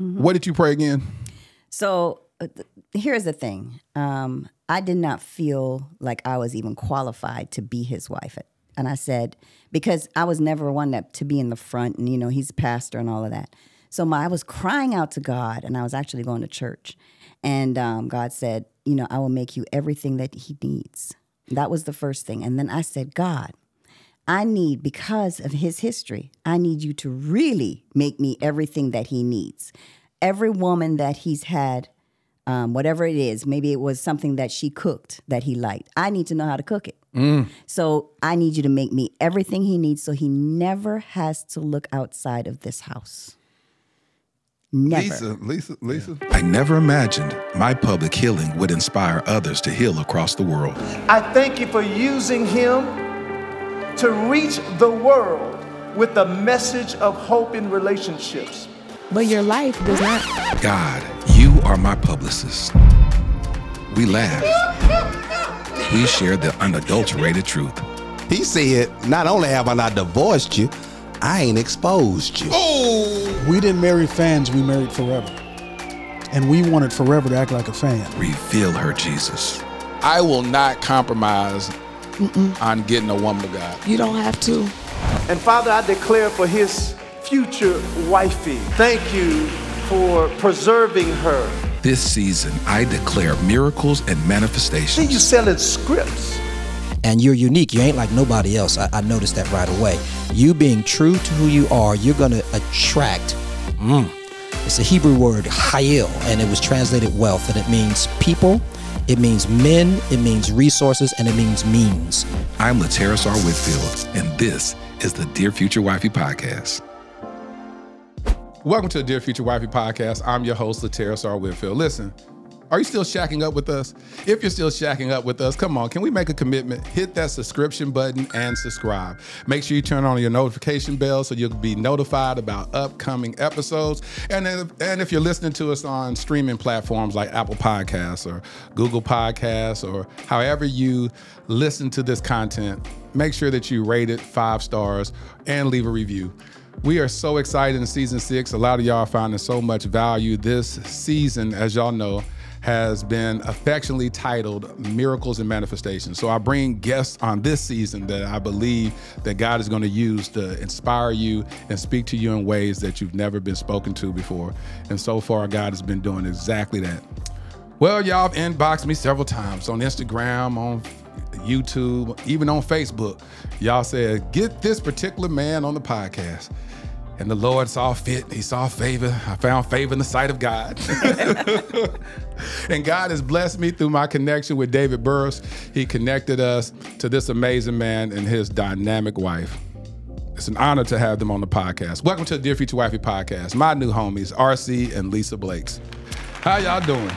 What did you pray again? So uh, here's the thing. Um, I did not feel like I was even qualified to be his wife. And I said, because I was never one that to be in the front and, you know, he's pastor and all of that. So my, I was crying out to God and I was actually going to church. And um, God said, you know, I will make you everything that he needs. That was the first thing. And then I said, God, I need, because of his history, I need you to really make me everything that he needs. Every woman that he's had, um, whatever it is, maybe it was something that she cooked that he liked. I need to know how to cook it. So I need you to make me everything he needs so he never has to look outside of this house. Never. Lisa, Lisa, Lisa. I never imagined my public healing would inspire others to heal across the world. I thank you for using him to reach the world with the message of hope in relationships. But your life does not. God, you are my publicist. We laugh. We shared the unadulterated truth. He said, Not only have I not divorced you, I ain't exposed you. Oh. We didn't marry fans, we married forever. And we wanted forever to act like a fan. Reveal her, Jesus. I will not compromise on getting a woman of God. You don't have to. And Father, I declare for his future wifey, thank you for preserving her. This season, I declare miracles and manifestations. See, manifestations. you selling scripts. and you're unique. You ain't like nobody else. I, I noticed that right away. You being true to who you are, you're going to attract. Mm, it's a Hebrew word, hayil, and it was translated wealth, and it means people, it means men, it means resources, and it means means. I'm Lateris R. Whitfield, and this is the Dear Future Wifey podcast. Welcome to the Dear Future Wifey podcast. I'm your host, Lateris R. Whitfield. Listen, are you still shacking up with us? If you're still shacking up with us, come on, can we make a commitment? Hit that subscription button and subscribe. Make sure you turn on your notification bell so you'll be notified about upcoming episodes. And then, and if you're listening to us on streaming platforms like Apple Podcasts or Google Podcasts or however you listen to this content, make sure that you rate it five stars and leave a review. We are so excited in season six. A lot of y'all are finding so much value. This season, as y'all know, has been affectionately titled Miracles and Manifestations. So I bring guests on this season that I believe that God is going to use to inspire you and speak to you in ways that you've never been spoken to before. And so far, God has been doing exactly that. Well, y'all have inboxed me several times on Instagram, on YouTube, even on Facebook. Y'all said, get this particular man on the podcast. And the Lord saw fit. He saw favor. I found favor in the sight of God. and God has blessed me through my connection with David Burris. He connected us to this amazing man and his dynamic wife. It's an honor to have them on the podcast. Welcome to the Dear Future Wifey podcast. My new homies, RC and Lisa Blakes. How y'all doing?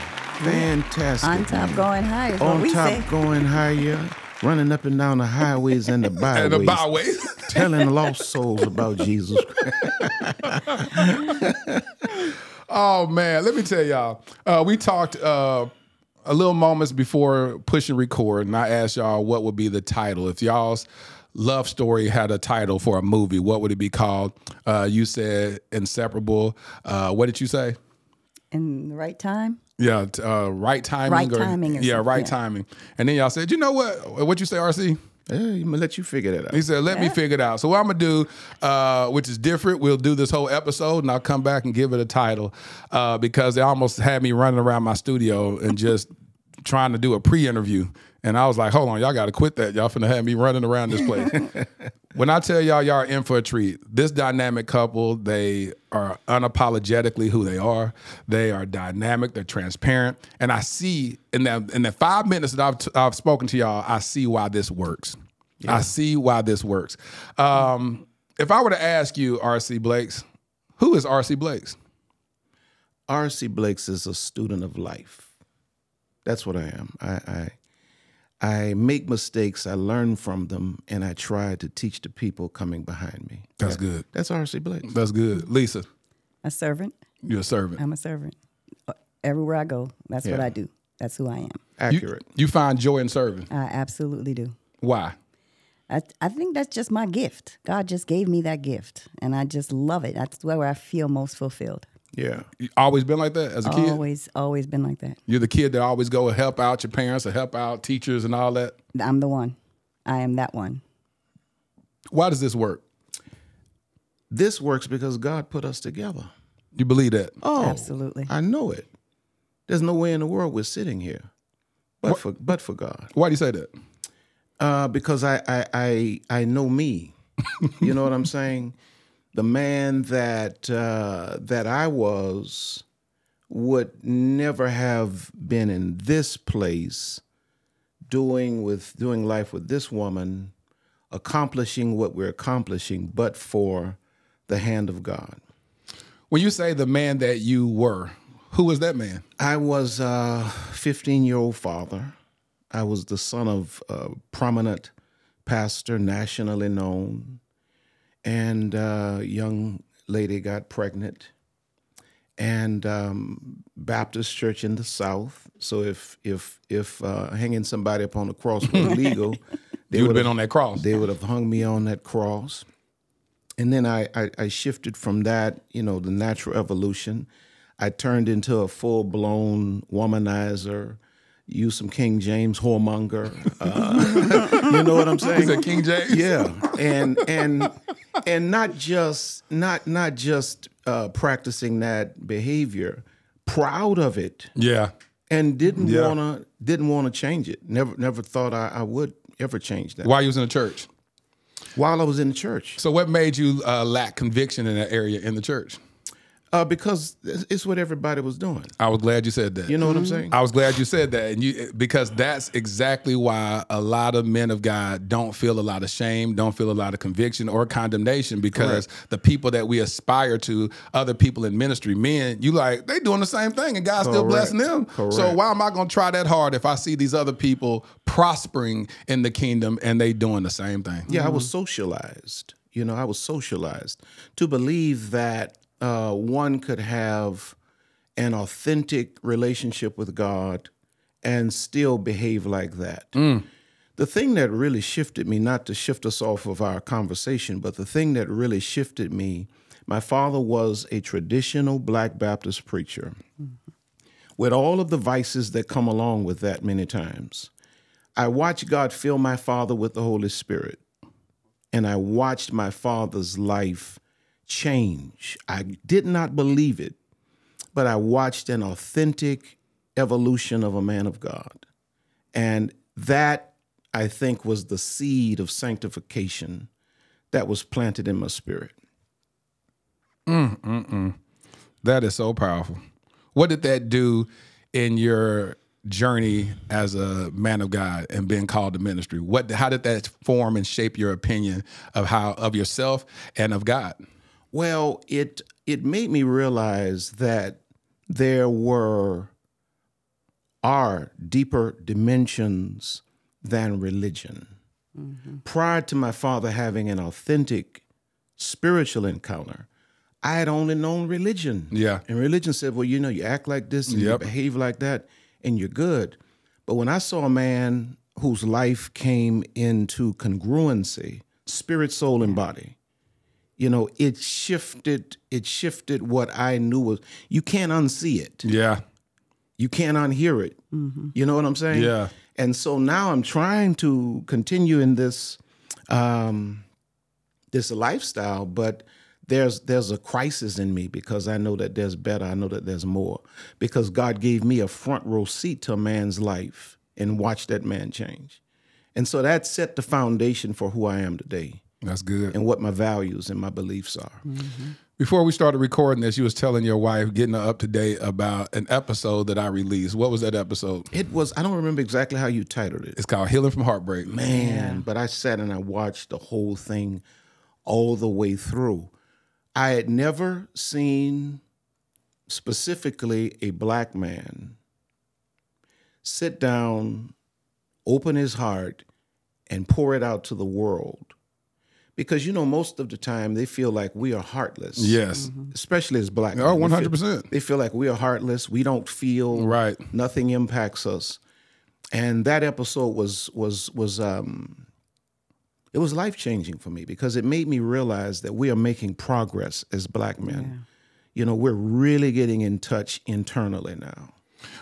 Fantastic. On top man. going high is what On we top say. going higher, running up and down the highways and the byways. And the byways. telling lost souls about Jesus Christ. Oh man, let me tell y'all. Uh, we talked uh, a little moments before pushing record, and I asked y'all what would be the title if y'all's love story had a title for a movie. What would it be called? Uh, you said inseparable. Uh, what did you say? In the right time. Yeah, uh, right timing. Right timing or yeah, right yeah. timing. And then y'all said, you know what? What you say, RC? Hey, I'm gonna let you figure that out. He said, "Let me figure it out." So what I'm gonna do, uh, which is different, we'll do this whole episode, and I'll come back and give it a title uh, because they almost had me running around my studio and just trying to do a pre-interview, and I was like, "Hold on, y'all got to quit that. Y'all finna have me running around this place." when I tell y'all, y'all are in for a treat. This dynamic couple, they are unapologetically who they are. They are dynamic. They're transparent, and I see in that in the five minutes that I've t- I've spoken to y'all, I see why this works. I see why this works. Um, if I were to ask you, RC Blakes, who is RC Blakes? R.C. Blakes is a student of life. That's what I am. I, I I make mistakes, I learn from them, and I try to teach the people coming behind me. That's That- good. That's R.C. Blakes. That's good. Lisa, A servant. you're a servant. I'm a servant. Uh, Everywhere I go, that's what I do. That's who I am. You, Accurate. you find joy in serving. I absolutely do. Why? I, I think that's just my gift. God just gave me that gift, and I just love it. That's where I feel most fulfilled. Yeah. You always been like that as a kid? Always, always been like that. You're the kid that always go and help out your parents or help out teachers and all that. I'm the one. I am that one. Why does this work? This works because God put us together. You believe that? Oh, Absolutely. I know it. There's no way in the world we're sitting here, but for but for God, Why do you say that? uh, because I I I, I know me. you know what I'm saying? The man that uh, that I was would never have been in this place, doing with doing life with this woman, accomplishing what we're accomplishing, but for the hand of God. When you say the man that you were, who was that man? I was a 15 year old father. I was the son of a prominent pastor, nationally known. And a young lady got pregnant. And um, Baptist church in the South. So if if if uh, hanging somebody up on the cross was illegal, they would have been on that cross. they would have hung me on that cross. And then I, I, I shifted from that, you know, the natural evolution. I turned into a full blown womanizer, used some King James whoremonger. Uh, you know what I'm saying? Is that King James? Yeah, and and and not just not not just uh, practicing that behavior, proud of it, Yeah. and didn't Yeah. wanna didn't wanna change it. Never never thought I, I would ever change that. While you was in the church. While I was in the church, So what made you uh, lack conviction in that area in the church? Uh, because it's it's what everybody was doing. I was glad you said that. You know what I'm saying? I was glad you said that, and you because that's exactly why a lot of men of God don't feel a lot of shame, don't feel a lot of conviction or condemnation because the people that we aspire to, other people in ministry, men, you like they doing the same thing, and God's still blessing them. So why am I going to try that hard if I see these other people prospering in the kingdom and they doing the same thing? Yeah, I was socialized. You know, I was socialized to believe that uh, one could have an authentic relationship with God and still behave like that. The thing that really shifted me, not to shift us off of our conversation, but the thing that really shifted me, my father was a traditional Black Baptist preacher with all of the vices that come along with that many times. I watched God fill my father with the Holy Spirit, and I watched my father's life change. I did not believe it, but I watched an authentic evolution of a man of God. And that, I think, was the seed of sanctification that was planted in my spirit. Mm, mm, mm. That is so powerful. What did that do in your journey as a man of God and being called to ministry? What how did that form and shape your opinion of how of yourself and of God? Well, it it made me realize that there were are deeper dimensions than religion. Mm-hmm. Prior to my father having an authentic spiritual encounter, I had only known religion. Yeah. And religion said, well, you know, you act like this and you behave like that and you're good. But when I saw a man whose life came into congruency, spirit, soul, and body, you know, it shifted, it shifted what I knew was you can't unsee it. Yeah. You can't unhear it. You know what I'm saying? Yeah. And so now I'm trying to continue in this um, this lifestyle, but there's there's a crisis in me because I know that there's better. I know that there's more because God gave me a front row seat to a man's life and watched that man change, and so that set the foundation for who I am today That's good. and what my values and my beliefs are. Mm-hmm. Before we started recording this, you was telling your wife, getting her up to date about an episode that I released. What was that episode? It was I don't remember exactly how you titled it. It's called Healing from Heartbreak. man but i sat and i watched the whole thing all the way through i had never seen specifically a black man sit down open his heart and pour it out to the world because you know most of the time they feel like we are heartless Yes. especially as black Oh, men. 100%. they feel like we are heartless we don't feel Right. nothing impacts us and that episode was was was um it was life changing for me because it made me realize that we are making progress as black men you know, we're really getting in touch internally now.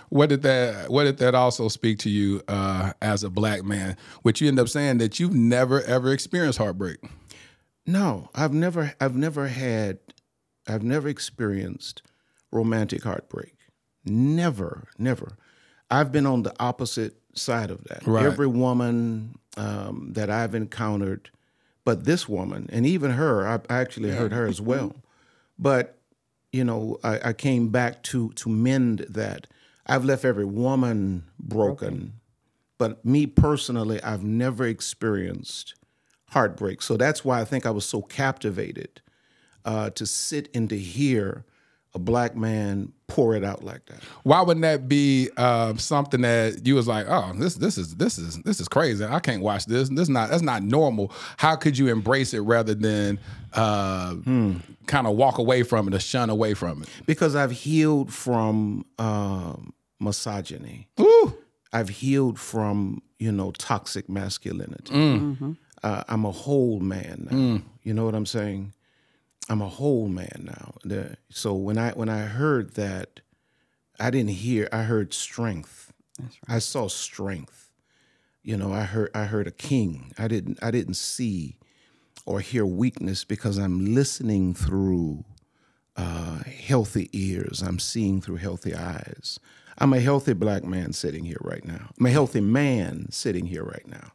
What did that What did that also speak to you uh, as a black man? Which you end up saying that you've never ever experienced heartbreak. No, I've never I've never had I've never experienced romantic heartbreak. Never, never. I've been on the opposite side of that. Right. Every woman um, that I've encountered, but this woman, and even her, I, I actually heard her as well. But you know, I, I came back to to mend that. I've left every woman broken, but me personally, I've never experienced heartbreak. So that's why I think I was so captivated uh, to sit and to hear a black man pour it out like that. Why wouldn't that be um, something that you was like, oh, this this is this is this is crazy. I can't watch this. This not that's not normal. How could you embrace it rather than uh, kind of walk away from it or shun away from it? Because I've healed from um, misogyny. Ooh. I've healed from you know toxic masculinity. Mm. Uh, I'm a whole man now. You know what I'm saying? I'm a whole man now. The- so when I when I heard that, I didn't hear. I heard strength. I saw strength. You know, I heard I heard a king. I didn't I didn't see or hear weakness because I'm listening through uh, healthy ears. I'm seeing through healthy eyes. I'm a healthy black man sitting here right now. I'm a healthy man sitting here right now.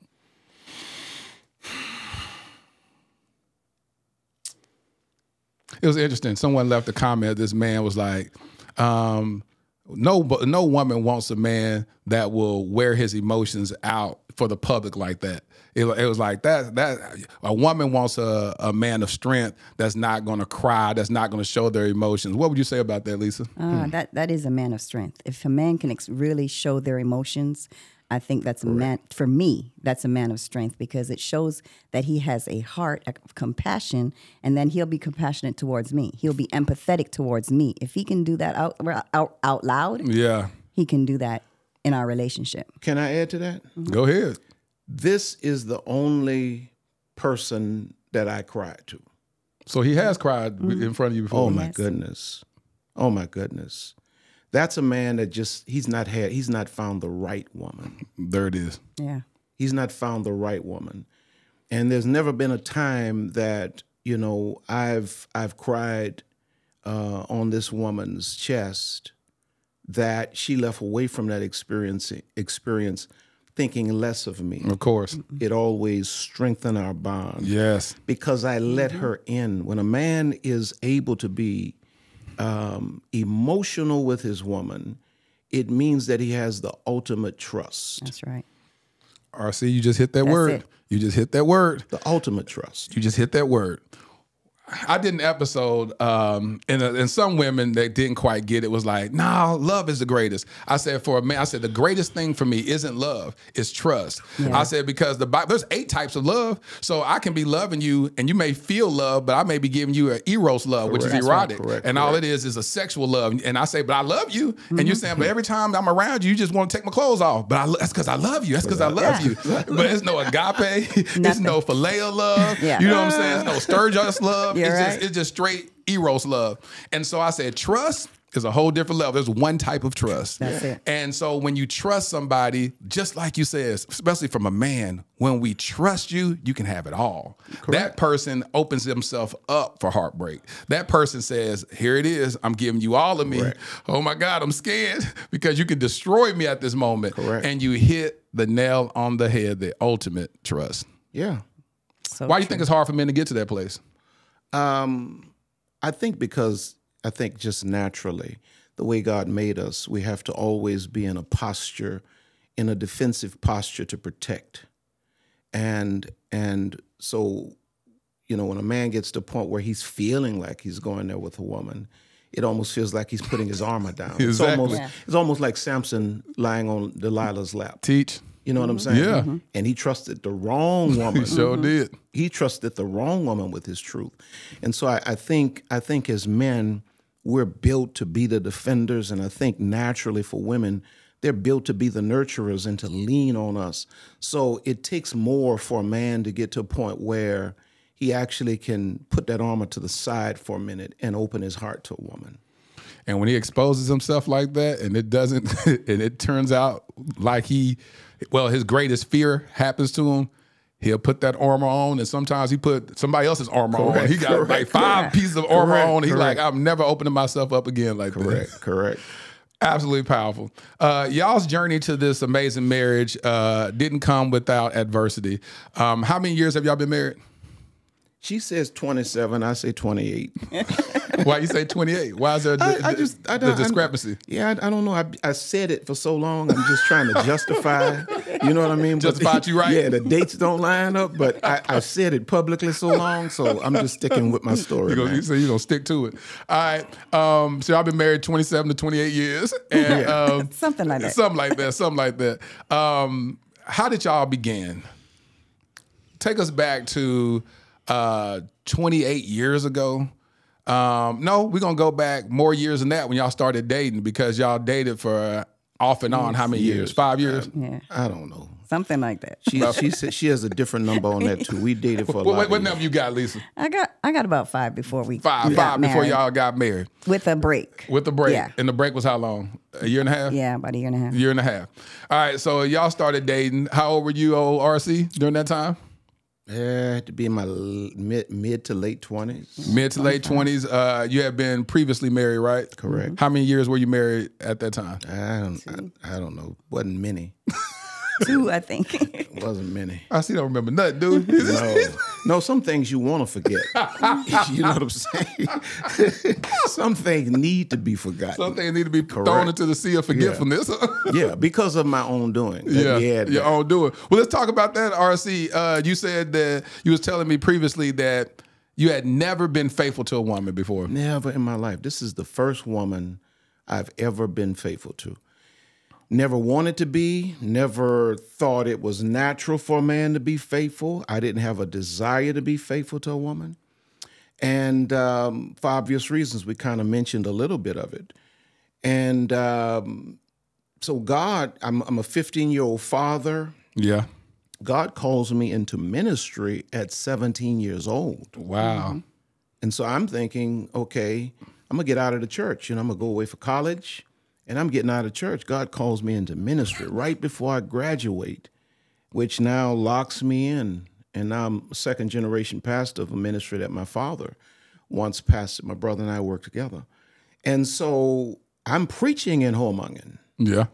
It was interesting. Someone left a comment. This man was like, um, "No, no woman wants a man that will wear his emotions out for the public like that." It, it was like that. That a woman wants a, a man of strength that's not going to cry, that's not going to show their emotions. What would you say about that, Lisa? Uh, that that is a man of strength. If a man can ex- really show their emotions, I think that's a man. For me, that's a man of strength because it shows that he has a heart of compassion, and then he'll be compassionate towards me. He'll be empathetic towards me. If he can do that out out, out loud, Yeah, he can do that in our relationship. Can I add to that? Mm-hmm. go ahead. This is the only person that I cried to. So he has cried in front of you before. Oh my goodness. Oh my goodness. That's a man that just he's not had he's not found the right woman. There it is. Yeah. He's not found the right woman. And there's never been a time that, you know, I've I've cried uh, on this woman's chest that she left away from that experience experience thinking less of me. Of course. It always strengthened our bond. Yes. because I let her in. When a man is able to be um, emotional with his woman, it means that he has the ultimate trust. That's right. RC, you just hit that That's word. it. You just hit that word. The ultimate trust. You just hit that word. I did an episode, um, and, uh, and some women that didn't quite get it was like, "No, love is the greatest." I said, "For a man, I said the greatest thing for me isn't love, it's trust." I said because the Bible, there's eight types of love, so I can be loving you, and you may feel love, but I may be giving you an eros love, which is Correct. That's right. erotic, Correct. and all it is is a sexual love. And I say, "But I love you," and you're saying, "But every time I'm around you, you just want to take my clothes off." But I, that's because I love you. That's because I love you. But it's no agape. it's no phileo love. Yeah. You know what I'm saying? It's no storge love. You're it's right. just it's just straight eros love. And so I said, trust is a whole different level. There's one type of trust. That's it. And so when you trust somebody, just like you said, especially from a man, when we trust you, you can have it all. That person opens himself up for heartbreak. That person says, Here it is. I'm giving you all of me. Oh my God, I'm scared because you can destroy me at this moment. Correct. And you hit the nail on the head, the ultimate trust. Yeah. So Why do you think it's hard for men to get to that place? Um, I think because I think just naturally, the way God made us, we have to always be in a posture, in a defensive posture to protect. And and so, you know, when a man gets to a point where he's feeling like he's going there with a woman, it almost feels like he's putting his armor down. It's almost Yeah. it's almost like Samson lying on Delilah's lap. Teach. You know what I'm mm-hmm. saying? Yeah. Mm-hmm. And he trusted the wrong woman He sure mm-hmm. did. he trusted the wrong woman with his truth. And so I, I think I think as men, we're built to be the defenders, and I think naturally for women, they're built to be the nurturers and to lean on us. So it takes more for a man to get to a point where he actually can put that armor to the side for a minute and open his heart to a woman. And when he exposes himself like that, and it doesn't, and it turns out like he, well, his greatest fear happens to him. He'll put that armor on, and sometimes he put somebody else's armor on. He got like five correct. pieces of armor Correct, on. He's like. I'm never opening myself up again like Correct, that. correct. Absolutely powerful. Uh, y'all's journey to this amazing marriage uh, didn't come without adversity. Um, how many years have y'all been married? She says 27, I say 28. Why you say 28? Why is there a I, di- I just I the don't, discrepancy? I'm, yeah, I, I don't know. I, I said it for so long. I'm just trying to justify. You know what I mean? But- Justify it you right. Yeah, the dates don't line up, but I, I said it publicly so long, so I'm just sticking with my story. You, gonna, man. you say you're gonna stick to it. All right. Um, so I've been married 27 to 28 years, and um, Something like that. something like that, something like that. Um, how did y'all begin? Take us back to uh, 28 years ago. Um, no, we're gonna go back more years than that when y'all started dating because y'all dated for uh, off and on how many years? Five years. Yeah, I don't know. something like that. She she said she has a different number on that too. We dated for a What, lot. what, of what years. number you got, Lisa? I got I got about five before we Five, got five before married. y'all got married with a break. with the break. Yeah, And the break was how long? A year and a half. yeah, about a year and a half. A year and a half. All right, so y'all started dating. How old were you, old RC, during that time? Yeah, had to be in my mid mid to late twenties. Mid to late twenties. Uh, you had been previously married, right? Correct. How many years were you married at that time? I don't I, I don't know. wasn't many. Two, I think. It wasn't many. I see. Don't remember nothing, dude. No, no. Some things you want to forget. you know what I'm saying? some things need to be forgotten. Some things need to be thrown into the sea of forgetfulness. yeah, because of my own doing. Let yeah, me add your that. own doing. Well, let's talk about that, RC. Uh, you said that you was telling me previously that you had never been faithful to a woman before. Never in my life. This is the first woman I've ever been faithful to. Never wanted to be, never thought it was natural for a man to be faithful. I didn't have a desire to be faithful to a woman. And um, for obvious reasons, we kind of mentioned a little bit of it. And um, so, God, I'm, I'm a 15 year old father. Yeah. God calls me into ministry at 17 years old. Wow. And so I'm thinking, okay, I'm gonna get out of the church and I'm gonna go away for college and I'm getting out of church. God calls me into ministry right before I graduate, which now locks me in. And now I'm a second generation pastor of a ministry that my father once pastored. My brother and I worked together. And so I'm preaching in Homungen. Yeah.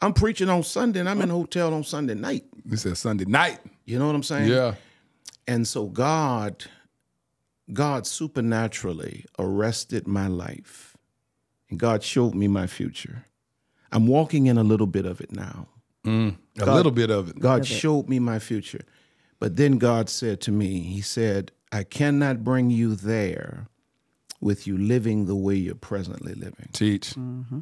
I'm preaching on Sunday and I'm in a hotel on Sunday night. You said Sunday night. You know what I'm saying? Yeah. And so God, God supernaturally arrested my life. And God showed me my future. I'm walking in a little bit of it now. Mm, a little bit of it. God showed me my future. But then God said to me, He said, I cannot bring you there with you living the way you're presently living. Teach. Mm-hmm.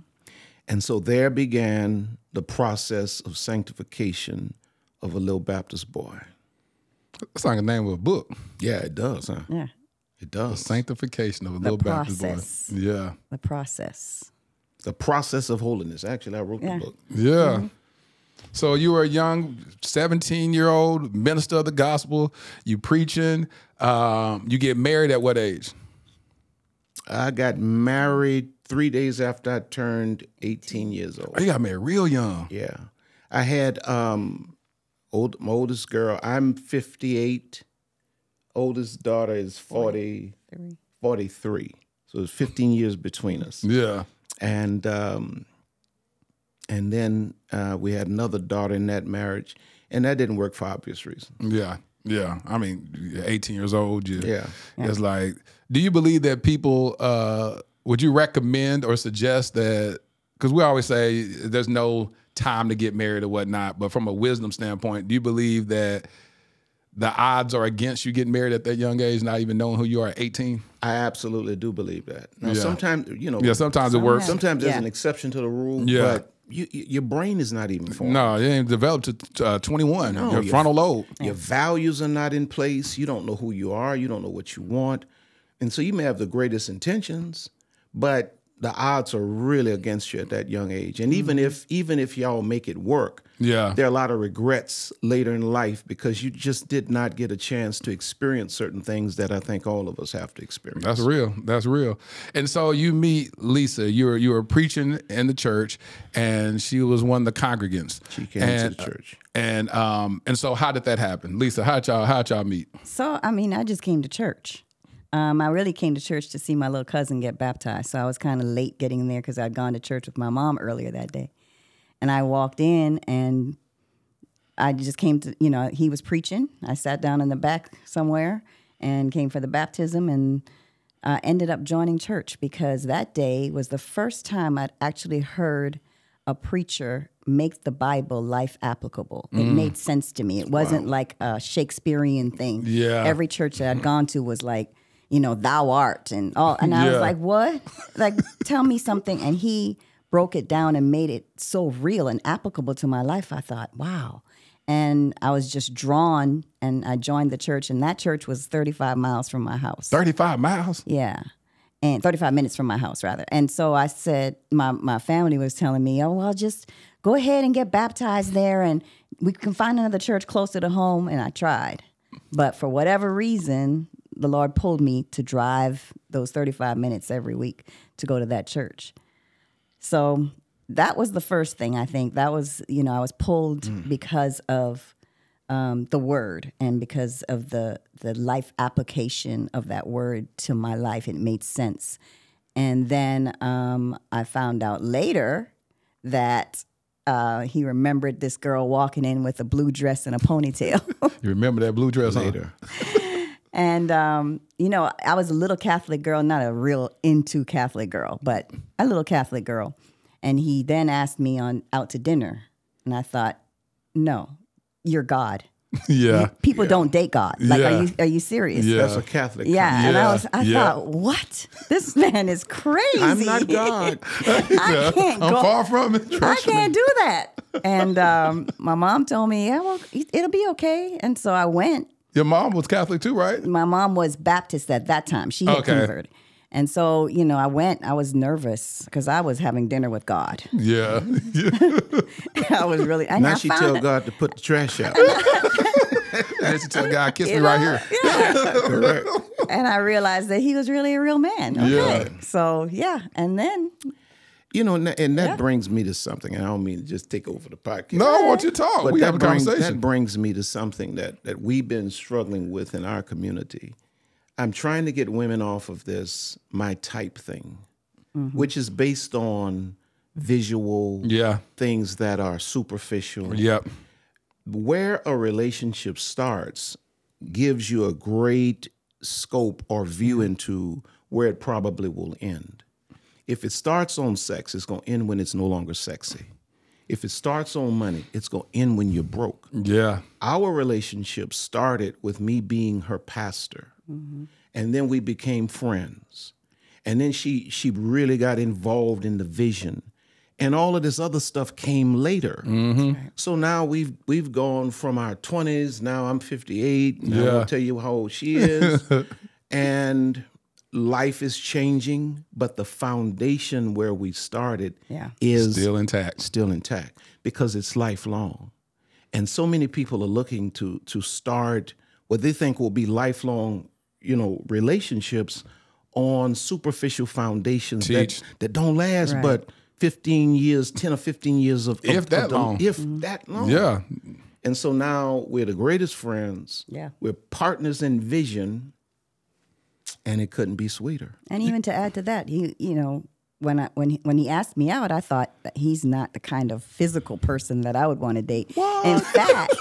And so there began the process of sanctification of a little Baptist boy. It's like the name of a book. Yeah, it does, huh? Yeah, It does. Sanctification of a little Baptist process. boy. Yeah. the process. The process of holiness. Actually, I wrote Yeah. the book. Yeah. So you were a young 17 year old minister of the gospel. You preaching. Um, you get married at what age? I got married three days after I turned 18 years old. Oh, you got married real young. Yeah. I had um old my oldest girl, I'm 58. Oldest daughter is 40, 43. So it's 15 years between us. Yeah. And um and then uh, we had another daughter in that marriage, and that didn't work for obvious reasons. Yeah. Yeah. I mean, 18 years old. You, Yeah. It's like, do you believe that people, uh, would you recommend or suggest that? Because we always say there's no time to get married or whatnot, but from a wisdom standpoint, do you believe that the odds are against you getting married at that young age, not even knowing who you are at 18? I absolutely do believe that. Now, Yeah. sometimes, you know, Yeah, sometimes it works. sometimes there's Yeah. an exception to the rule, Yeah. but you, you, your brain is not even formed. No, it ain't developed to uh, 21. No, Your you- frontal lobe. Your values are not in place. You don't know who you are. You don't know what you want. And so you may have the greatest intentions, but the odds are really against you at that young age. And even if even if y'all make it work, Yeah. there are a lot of regrets later in life because you just did not get a chance to experience certain things that I think all of us have to experience. That's real. That's real. And so you meet Lisa. You were you were preaching in the church, and she was one of the congregants. She came and, to the church. And um and so how did that happen, Lisa? How'd y'all how'd y'all meet? So, I mean, I just came to church. Um, I really came to church to see my little cousin get baptized. So I was kind of late getting there because I'd gone to church with my mom earlier that day. And I walked in and I just came to, you know, he was preaching. I sat down in the back somewhere and came for the baptism and uh, ended up joining church because that day was the first time I'd actually heard a preacher make the Bible life applicable. It made sense to me. It wasn't like a Shakespearean thing. Yeah. Every church that I'd gone to was like, you know, thou art and all. And I Yeah. was like, what? Like, tell me something. And he broke it down and made it so real and applicable to my life. I thought, wow. And I was just drawn and I joined the church. And that church was 35 miles from my house. 35 miles? Yeah. And 35 minutes from my house, rather. And so I said, my, my family was telling me, oh, well, just go ahead and get baptized there and we can find another church closer to home. And I tried. But for whatever reason, the Lord pulled me to drive those 35 minutes every week to go to that church. So that was the first thing I think. That was, you know, I was pulled because of um, the word and because of the the life application of that word to my life. It made sense. And then um, I found out later that uh, he remembered this girl walking in with a blue dress and a ponytail. You remember that blue dress huh? Later. And um, you know, I was a little Catholic girl, not a real into Catholic girl, but a little Catholic girl. And he then asked me on out to dinner, and I thought, no, you're God. Yeah. People don't date God. Like, Yeah. are you are you serious? Yeah. That's a Catholic. Yeah, and I was, I yeah. thought, what? This man is crazy. I'm not God. I can't I'm go. far from it. I Trust me. can't do that. And um, my mom told me, yeah, well, it'll be okay. And so I went. Your mom was Catholic too, right? My mom was Baptist at that time. She had Okay. converted. And so, you know, I went, I was nervous because I was having dinner with God. Yeah. I was really, and Now I she found tell it- God to put the trash out. and she tell God, kiss you me right here. Yeah. Correct. and I realized that he was really a real man. Okay. Yeah. So, yeah. And then, You know, and that, and that Yeah. brings me to something. And I don't mean to just take over the podcast. No, I want you to talk. But we that, have a brings, conversation. that brings me to something that, that we've been struggling with in our community. I'm trying to get women off of this my type thing, mm-hmm. which is based on visual yeah. things that are superficial. Yep. Where a relationship starts gives you a great scope or view mm-hmm. into where it probably will end. If it starts on sex, it's going to end when it's no longer sexy. If it starts on money, it's going to end when you're broke. Yeah. Our relationship started with me being her pastor. Mm-hmm. And then we became friends. And then she she really got involved in the vision. And all of this other stuff came later. Mm-hmm. So now we've we've gone from our 20s, now I'm 58. Now Yeah. I'll tell you how old she is. and life is changing, but the foundation where we started Yeah. is Still intact. still intact because it's lifelong. And so many people are looking to to start what they think will be lifelong, you know, relationships on superficial foundations Teach. that, that don't last Right. but 15 years, 10 or 15 years of If of- that of long. If mm-hmm. that long. Yeah. And so now we're the greatest friends. Yeah. We're partners in vision. And it couldn't be sweeter. and even to add to that, he, you know, when I when he, when he asked me out, I thought that he's not the kind of physical person that I would want to date. In fact,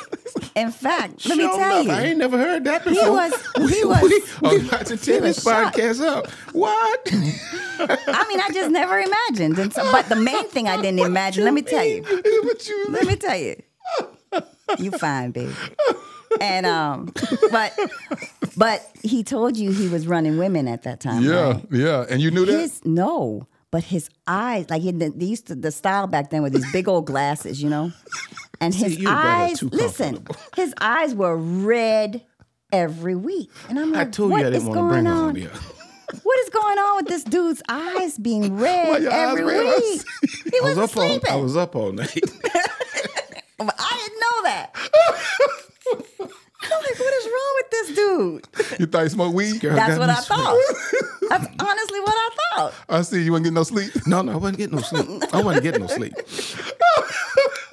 in fact, let me tell enough, you, I ain't never heard that before. he was he was. we about to tear this podcast up. What? I mean, I just never imagined. And so, but the main thing I didn't imagine. Let me tell you. what you Let me tell you. You fine, baby. And um, but but he told you he was running women at that time. Yeah. right? Yeah. And you knew that? No, but his eyes, like he, they used to the style back then with these big old glasses, you know, and his you got it eyes. Listen, his eyes were red every week, and I'm like, I like, told what you I didn't want to bring her on? on here. what is going on with this dude's eyes being red every red? I week? He I was was up all. I was up all night. I didn't know that. I'm like, what is wrong with this dude? You thought you smoked weed? Girl That's what I sweet. thought. That's honestly what I thought. I see you wouldn't getting no sleep. No, no, I wasn't getting no sleep. I wasn't getting no sleep.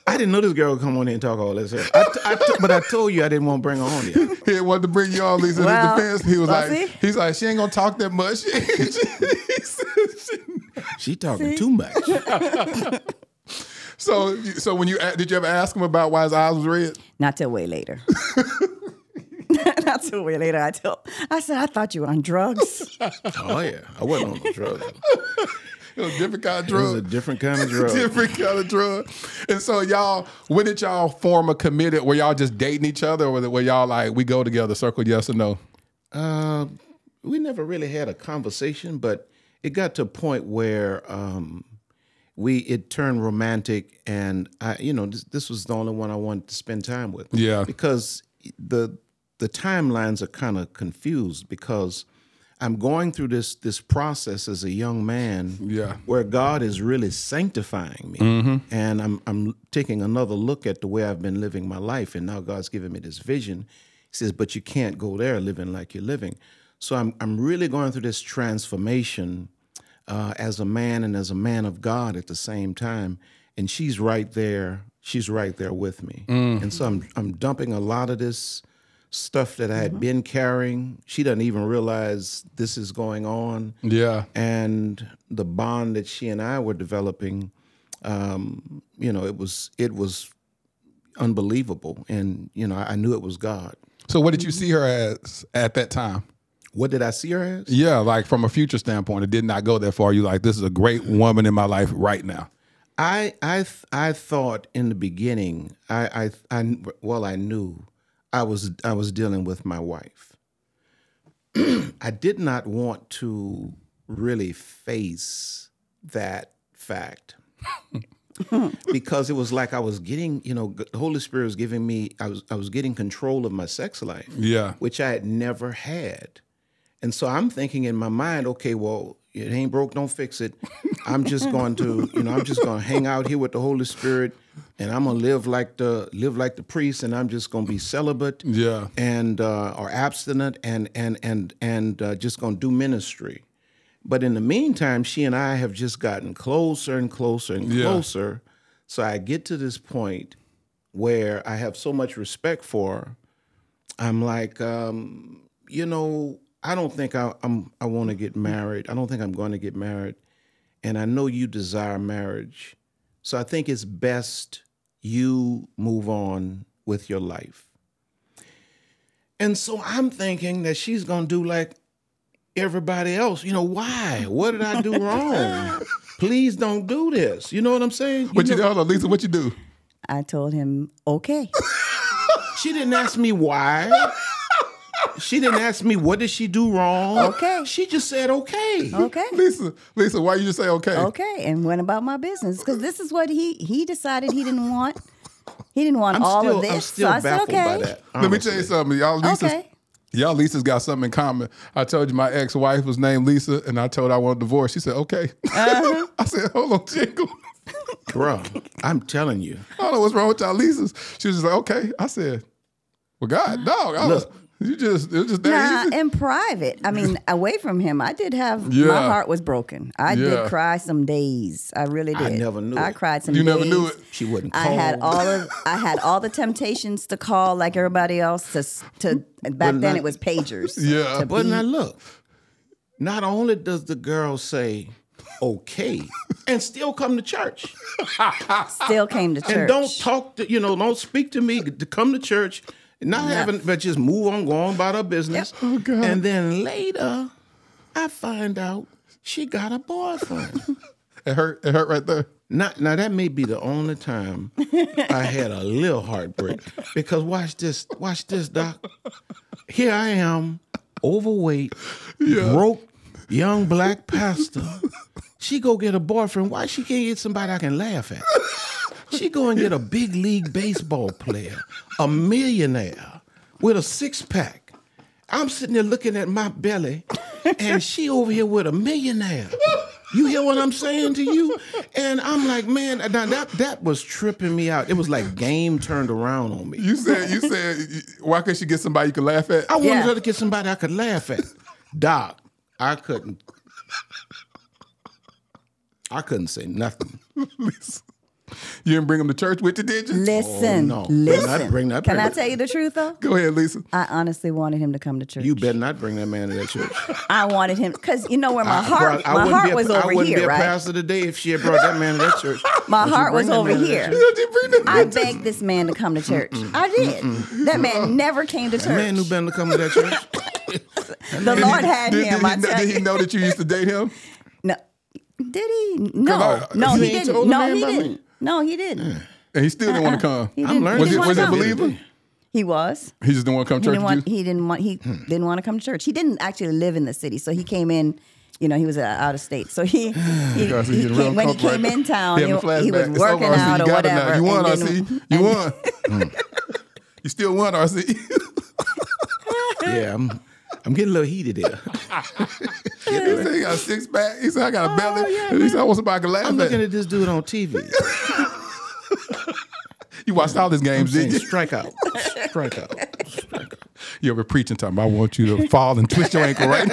I didn't know this girl would come on here and talk all this. Here. I, I t- but I told you I didn't want to bring her on here. He didn't want to bring you on, Lisa. in Well, his defense, he was well, like, see? he's like, she ain't gonna talk that much. He said she- She talking too much. so, so when you did you ever ask him about why his eyes was red? Not till way later. Not till way later. I told. I said, I thought you were on drugs. Oh yeah, I wasn't on no drugs. It was a different kind of It was a drug. different kind of drug. Different kind of drug. And so y'all, when did y'all form a committed? Were y'all just dating each other, or were y'all like we go together? Circle yes or no? Uh, we never really had a conversation, but it got to a point where um, we it turned romantic, and I, you know, this, this was the only one I wanted to spend time with. Yeah. because the the timelines are kind of confused because I'm going through this this process as a young man, Yeah. where God is really sanctifying me, mm-hmm. and I'm I'm taking another look at the way I've been living my life, and now God's giving me this vision. He says, "But you can't go there living like you're living." So I'm I'm really going through this transformation uh, as a man and as a man of God at the same time, and she's right there. She's right there with me, and so I'm I'm dumping a lot of this stuff that I had been carrying. She doesn't even realize this is going on Yeah. and the bond that she and I were developing, um, you know, it was it was unbelievable, and you know, I, I knew it was God. So what did you see her as at that time? What did I see her as? Yeah, like from a future standpoint, it did not go that far. You like this is a great woman in my life right now. I I th- I thought in the beginning, I, I I well, I knew I was I was dealing with my wife. I did not want to really face that fact. because it was like I was getting, you know, the Holy Spirit was giving me, I was, I was getting control of my sex life, Yeah. which I had never had. And so I'm thinking in my mind, okay, well, it ain't broke, don't fix it. I'm just going to, you know, I'm just going to hang out here with the Holy Spirit, and I'm gonna live like the live like the priest, and I'm just going to be celibate, Yeah. and uh, or abstinent, and and and and uh, just going to do ministry. But in the meantime, she and I have just gotten closer and closer and Yeah. closer. So I get to this point where I have so much respect for her. I'm like, um, you know, I don't think I, I'm I want to get married. I don't think I'm going to get married, and I know you desire marriage, so I think it's best you move on with your life. And so I'm thinking that she's going to do like everybody else. You know, why? What did I do wrong? Please don't do this. You know what I'm saying? What you, know- hold on, Lisa? What you do? I told him, okay. She didn't ask me why. She didn't ask me what did she do wrong. Okay. She just said okay. Okay. Lisa, Lisa, why you just say okay? Okay. And went about my business. Because this is what he he decided he didn't want. He didn't want I'm all still, of this. I'm still so I said, baffled okay. by that. Let me tell you something. Y'all Lisa's Okay. Y'all Lisa's got something in common. I told you my ex-wife was named Lisa, and I told her I want a divorce. She said, okay. Uh-huh. I said, hold on, Jingle. Bro, I'm telling you. I don't know what's wrong with y'all Lisas. She was just like, okay. I said, well, God, dog. I was, you just, it was just that Nah, easy. in private. I mean, away from him, I did have Yeah. my heart was broken. I Yeah. did cry some days. I really did. I did. never knew I it. cried some days. You days. never knew it. She wouldn't. I had all of I had all the temptations to call like everybody else to to back But then not- it was pagers. Yeah. But beep. now look, not only does the girl say okay and still come to church still came to church. and don't talk to you know don't speak to me to come to church not having but just move on go on about her business Oh, God. and then later i find out she got a boyfriend It hurt. It hurt right there. Not, now that may be the only time I had a little heartbreak because watch this, watch this, doc. Here I am, overweight, broke, young black pastor. She go get a boyfriend. Why she can't get somebody I can laugh at? She go and get a big league baseball player, a millionaire with a six pack. I'm sitting there looking at my belly, and she over here with a millionaire. You hear what I'm saying to you? And I'm like, man, now that that was tripping me out. It was like game turned around on me. You said you said why couldn't she get somebody you could laugh at? I wanted Yeah. her to get somebody I could laugh at. Doc, I couldn't. I couldn't say nothing. You didn't bring him to church with you, did you? Listen, oh, no. Better listen. not bring that Can I tell you the truth though? Go ahead, Lisa. I honestly wanted him to come to church. You better not bring that man to that church. I wanted him because you know where my I- heart, I my heart a- was I over wouldn't be here, a right? pastor today if she had brought that man to that church. My Would heart was over man to that here. church? Did you bring that I begged this man to come to church. I did. That man never came to That man church. who been to come to that church. The Lord had did, him. Did, I he, know- tell did he know that you used to date him? No, did he? No, I- no, he didn't. No, he didn't. No, he didn't. And he still didn't want to Uh-uh. come. He I'm didn't. learning. Was he it didn't was want he a to come. believer? He was. He just didn't want to come to He church didn't with want. you. He didn't want. He didn't want to come to church. He didn't actually live in the city, so he came in. You know, he was uh, out of state, so he, he, Guys, he he's getting real came, when he came right in town. He He, having he was flashback. It's working over, RC. out or got it now. whatever. You won, and RC. You won. you still won, RC. Yeah, I'm. I'm getting a little heated here. he said he got a six pack. He said I got a belly. And he said I want somebody to can laugh I'm at. looking at this dude on TV. You watched all his games, Saying did you? strike out, strike out, strike out. You ever preaching time? I want you to fall and twist your ankle, right?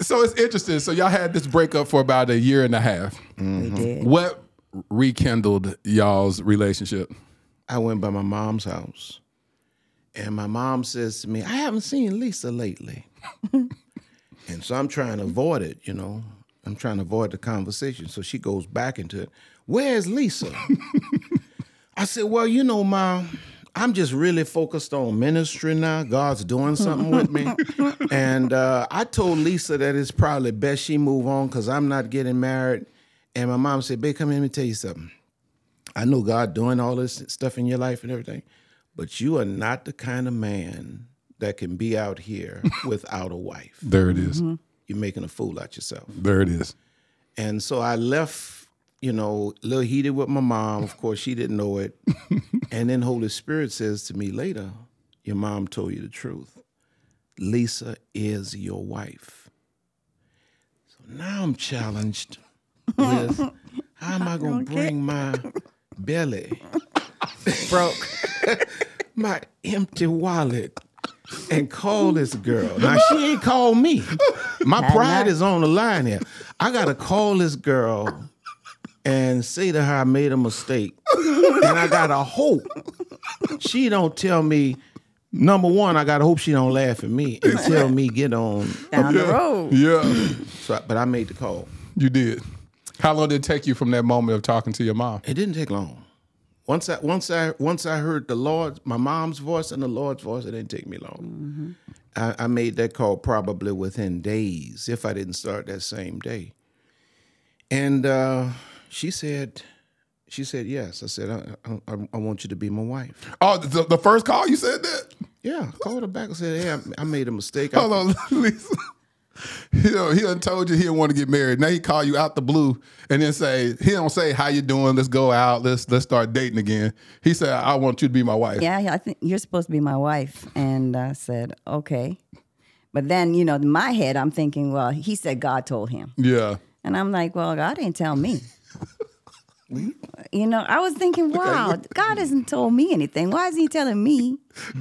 so it's interesting. So y'all had this breakup for about a year and a half. We mm-hmm. did. What rekindled y'all's relationship? I went by my mom's house, and my mom says to me, "I haven't seen Lisa lately," and so I'm trying to avoid it. You know, I'm trying to avoid the conversation. So she goes back into it. Where's Lisa? I said, "Well, you know, mom." I'm just really focused on ministry now. God's doing something with me. And uh, I told Lisa that it's probably best she move on because I'm not getting married. And my mom said, Babe, come here, let me tell you something. I know God doing all this stuff in your life and everything, but you are not the kind of man that can be out here without a wife. There it is. You're making a fool out yourself. There it is. And so I left, you know, a little heated with my mom. Of course, she didn't know it. and then Holy Spirit says to me later, Your mom told you the truth. Lisa is your wife. So now I'm challenged with how am I going to bring my belly, Broke. my empty wallet, and call this girl? Now, she ain't called me. My pride is on the line here. I got to call this girl and say to her I made a mistake. and I gotta hope she don't tell me. Number one, I gotta hope she don't laugh at me and tell me get on. Down the road. Yeah, So, I- but I made the call. you did. How long did it take you from that moment of talking to your mom? It didn't take long. Once I once I once I heard the Lord, my mom's voice and the Lord's voice, it didn't take me long. I, I made that call probably within days, if I didn't start that same day. And uh, she said, she said yes. I said, I, I, I want you to be my wife. Oh, the, the first call you said that? Yeah, I called her back and said, hey, I, I made a mistake. I- Hold on, Lisa. He done, he done told you he didn't want to get married. Now he call you out the blue and then say he don't say how you doing. Let's go out. Let's let's start dating again. He said I want you to be my wife. Yeah, I think you're supposed to be my wife. And I said, okay. But then, you know, in my head, I'm thinking, well, he said God told him. Yeah. And I'm like, well, God didn't tell me. You know, I was thinking, wow, God hasn't told me anything. Why is he telling me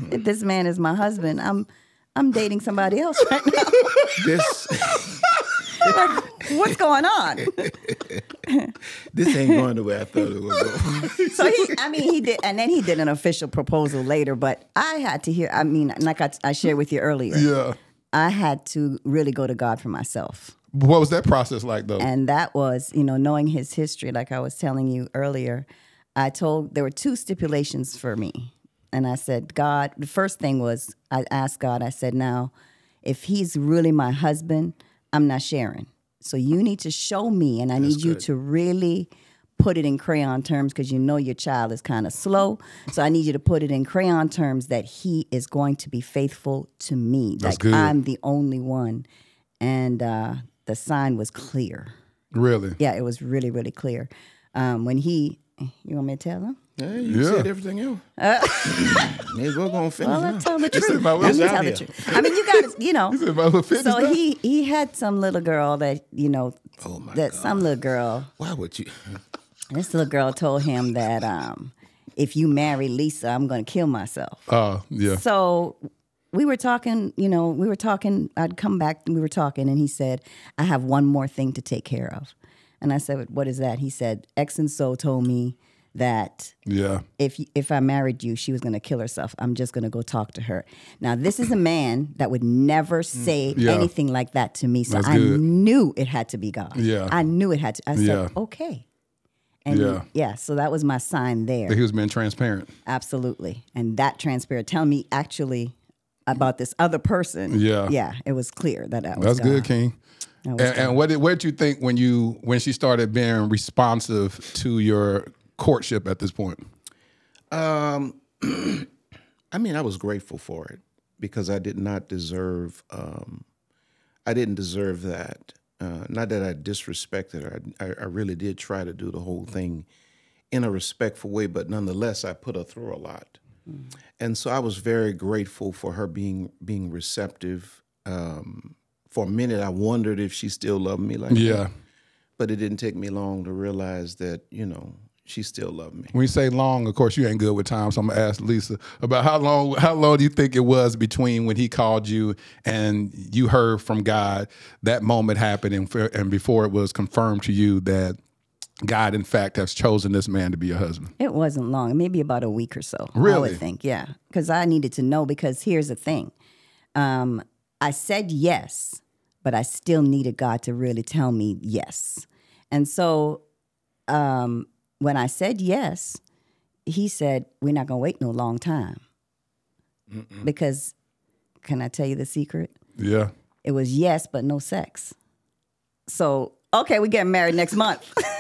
that this man is my husband? I'm I'm dating somebody else right now. this What's going on? this ain't going the way I thought it would go. So he, I mean, he did, and then he did an official proposal later. But I had to hear. I mean, like I, I shared with you earlier, Yeah. I had to really go to God for myself. What was that process like though? And that was, you know, knowing his history, like I was telling you earlier, I told there were two stipulations for me. And I said, God, the first thing was I asked God, I said, now, if he's really my husband, I'm not sharing. So you need to show me, and I need you to really put it in crayon terms because you know your child is kind of slow. So I need you to put it in crayon terms that he is going to be faithful to me. That's like good. I'm the only one. And uh, the sign was clear. really? Yeah, it was really, really clear. Um, when he, you want me to tell him? Yeah, you Yeah. said everything else. Maybe we're gonna finish. Well, let's tell the truth. in my I'm It's gonna tell the truth. I mean, you got to, you know. said my little fitness So now? he he had some little girl that you know. Oh, my that some little girl. Why would you? This little girl told him that um, if you marry Lisa, I'm going to kill myself. Oh, yeah. So we were talking, you know, we were talking. I'd come back and we were talking, and he said, I have one more thing to take care of. And I said, What is that? He said, X and so told me that Yeah. if if I married you, she was going to kill herself. I'm just going to go talk to her. Now, this is a man that would never mm. say Yeah. anything like that to me. So That's I good. knew it had to be God. Yeah. I knew it had to. I said, Yeah. okay. And Yeah. yeah, so that was my sign there. That he was being transparent. Absolutely. And that transparent. Tell me actually about this other person. Yeah. Yeah. It was clear that that was That's good, God. King. That And, was and what did what did you think when you when she started being responsive to your courtship at this point? Um, I mean, I was grateful for it because I did not deserve. Um, I didn't deserve that. Uh, not that I disrespected her. I, I, I really did try to do the whole thing in a respectful way, but nonetheless, I put her through a lot. And so I was very grateful for her being being receptive. Um, for a minute, I wondered if she still loved me like that. Yeah. But it didn't take me long to realize that you know she still loved me. When you say long, of course you ain't good with time, so I'm gonna ask Lisa about how long how long do you think it was between when he called you and you heard from God that moment happened and, and before it was confirmed to you that God in fact has chosen this man to be your husband. It wasn't long, maybe about a week or so. I Really? would think, yeah. Because I needed to know because here's the thing. Um, I said yes, but I still needed God to really tell me yes. And so um, when I said yes, he said, We're not going to wait no long time. Because, can I tell you the secret? Yeah. It was yes, but no sex. So, okay, we getting married next month.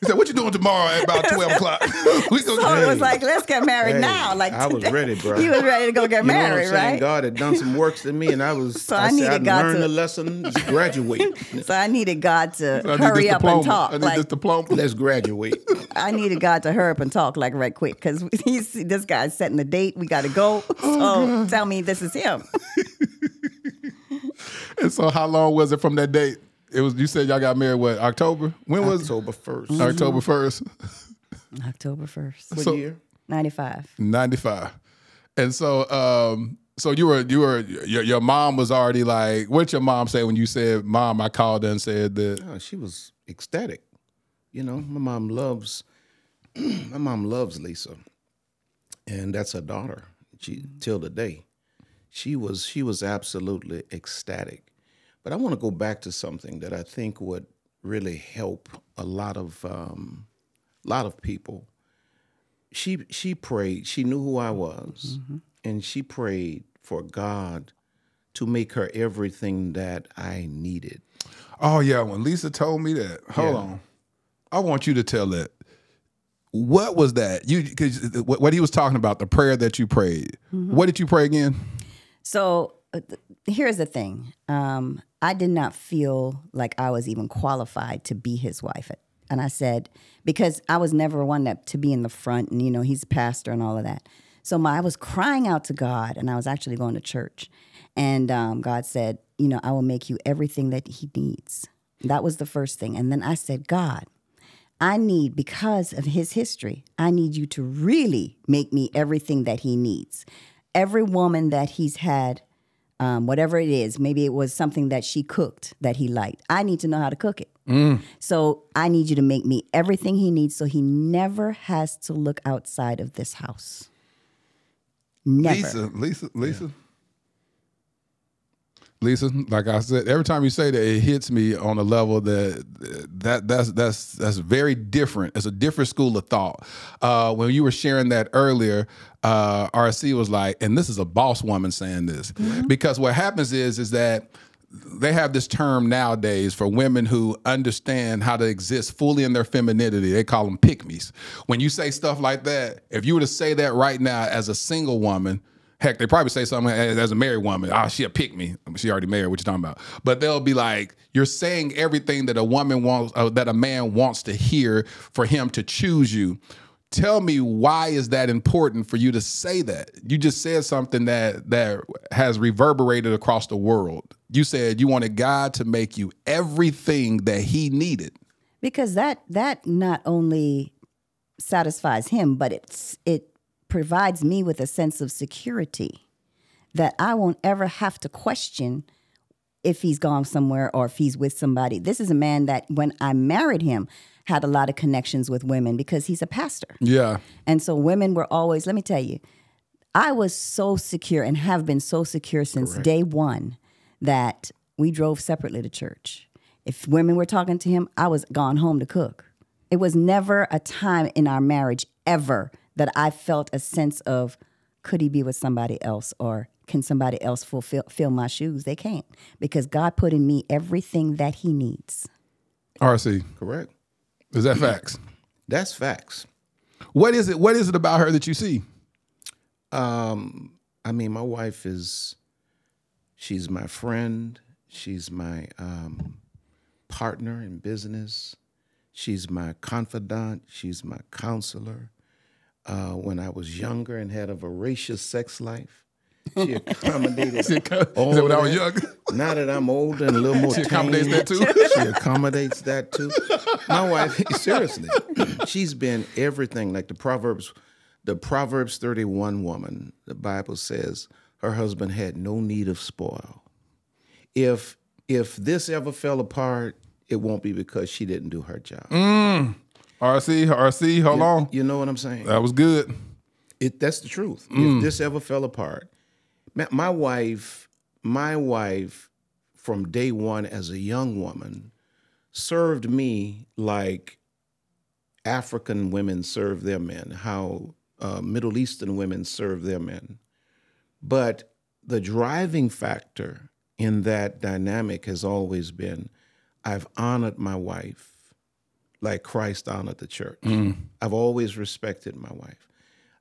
He said, "What you doing tomorrow at about twelve o'clock?" we So it was like, let's get married Hey, now. Like I was today. ready, bro. He was ready to go get You know what I'm married, right? God had done some works to me, and I was. So I, I said, needed I God learned to- the lesson. Just graduate. So I needed God to this hurry up and talk. I need Like this diploma. Let's graduate. I needed God to hurry up and talk like right quick because he's this guy's setting the date. We got to go. Oh, So tell me this is him. And so, how long was it from that date? It was. You said y'all got married. What October? When was October first. October first, October first, What So- year? ninety five. ninety five. And so, um, so you were you were your, your mom was already like. What did your mom say when you said, "Mom"? I called her and said that. Oh, she was ecstatic. You know, my mom loves. my mom loves Lisa, and that's her daughter. She till the day, she was she was absolutely ecstatic. But I want to go back to something that I think would really help a lot of um, lot of people. She she prayed. She knew who I was, and she prayed for God to make her everything that I needed. Oh yeah, when Lisa told me that. Hold Yeah. on, I want you to tell that. What was that? You because what what he was talking about the prayer that you prayed. What did you pray again? So uh, th- here's the thing. Um, I did not feel like I was even qualified to be his wife. And I said, because I was never one that to be in the front and, you know, he's a pastor and all of that. So my, I was crying out to God and I was actually going to church. And um, God said, you know, I will make you everything that he needs. That was the first thing. And then I said, God, I need, because of his history, I need you to really make me everything that he needs. Every woman that he's had, um, whatever it is, maybe it was something that she cooked that he liked. I need to know how to cook it. So I need you to make me everything he needs so he never has to look outside of this house. Never. Lisa, Lisa, Lisa. Lisa, like I said, every time you say that, it hits me on a level that that that's that's that's very different. It's a different school of thought. Uh, when you were sharing that earlier, uh, RC was like, and this is a boss woman saying this because what happens is is that they have this term nowadays for women who understand how to exist fully in their femininity. They call them pick-me's. When you say stuff like that, if you were to say that right now as a single woman, Heck, they probably say something as, as a married woman. Oh, she'll pick me. She already married. What you talking about? But they'll be like, "You're saying everything that a woman wants, uh, that a man wants to hear for him to choose you." Tell me why is that important for you to say that? You just said something that that has reverberated across the world. You said you wanted God to make you everything that He needed. because that that not only satisfies him but it's it provides me with a sense of security that I won't ever have to question if he's gone somewhere or if he's with somebody. This is a man that when I married him had a lot of connections with women because he's a pastor. Yeah. And so women were always, let me tell you, I was so secure and have been so secure since day one that we drove separately to church. If women were talking to him, I was gone home to cook. It was never a time in our marriage ever that I felt a sense of could he be with somebody else or can somebody else fulfill fill my shoes? They can't because God put in me everything that he needs. RC, Correct. is that facts? That's facts. What is it? What is it about her that you see? Um, I mean, my wife is, she's my friend. She's my um, partner in business. She's my confidant. She's my counselor. Uh, when I was younger and had a voracious sex life, she accommodated that all when I was young? Now that I'm older and a little more She accommodates tame, that too? She accommodates that too. My wife, seriously, she's been everything. Like the Proverbs, the Proverbs 31 woman, the Bible says her husband had no need of spoil. If if this ever fell apart, it won't be because she didn't do her job. RC, RC, hold on. You know what I'm saying? That was good. It that's the truth. Mm. If this ever fell apart, my, my wife, my wife, from day one as a young woman, served me like African women serve their men, how uh, Middle Eastern women serve their men. But the driving factor in that dynamic has always been I've honored my wife like Christ honored the church. I've always respected my wife.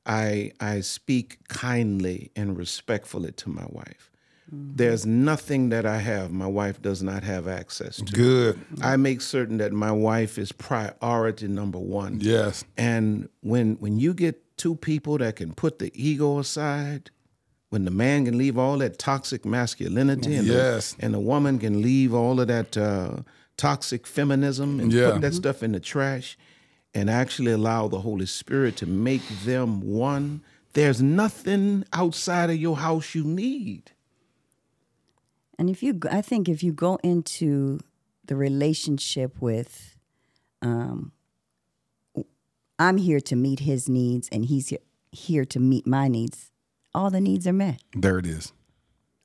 I I speak kindly and respectfully to my wife. There's nothing that I have my wife does not have access to. Good. I make certain that my wife is priority number one. Yes. And when when you get two people that can put the ego aside, when the man can leave all that toxic masculinity, and Yes. the, and the woman can leave all of that uh, toxic feminism and Yeah. put that stuff in the trash, and actually allow the Holy Spirit to make them one. There's nothing outside of your house you need. And if you, I think if you go into the relationship with, um, I'm here to meet his needs and he's here, here to meet my needs, all the needs are met. There it is.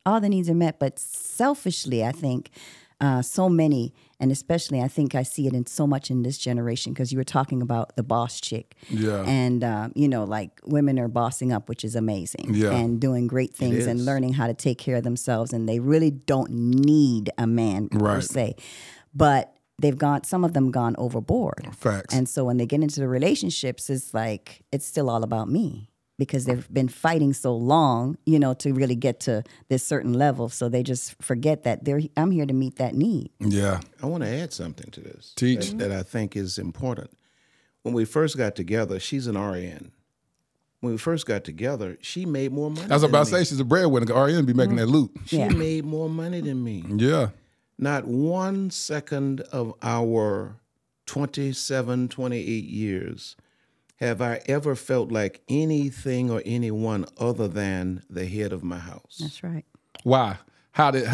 All the needs are met. But selfishly, I think uh, so many, and especially I think I see it in so much in this generation because you were talking about the boss chick. Yeah. And, um, you know, like women are bossing up, which is amazing. Yeah. And doing great things and learning how to take care of themselves. And they really don't need a man per se. But they've gone, some of them gone overboard. Facts. And so when they get into the relationships, it's like, it's still all about me because they've been fighting so long, you know, to really get to this certain level. So they just forget that they're, I'm here to meet that need. yeah. I want to add something to this Teach. That, that I think is important. When we first got together, she's an RN. When we first got together, she made more money. I was about to say she's a breadwinner. RN be making that mm-hmm. loot. She Yeah. made more money than me. Yeah. Not one second of our 27, 28 years have I ever felt like anything or anyone other than the head of my house. That's right. Why? How did?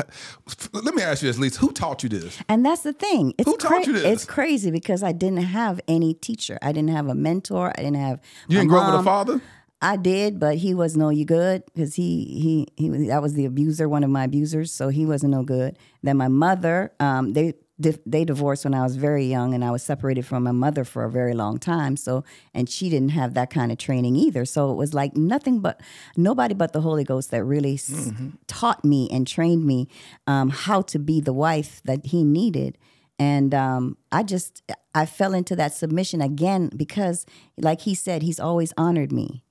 let me ask you this, Lisa. Who taught you this? And that's the thing. It's Who taught you this? It's crazy because I didn't have any teacher. I didn't have a mentor. I didn't have. You my didn't grow up with a father? I did, but he was no you good because he he he was that was the abuser, one of my abusers, so he wasn't no good. Then my mother, um, they di- they divorced when I was very young, and I was separated from my mother for a very long time. So, and she didn't have that kind of training either. So it was like nothing but nobody but the Holy Ghost that really s- taught me and trained me um, how to be the wife that he needed. And um, I just I fell into that submission again because, like he said, he's always honored me.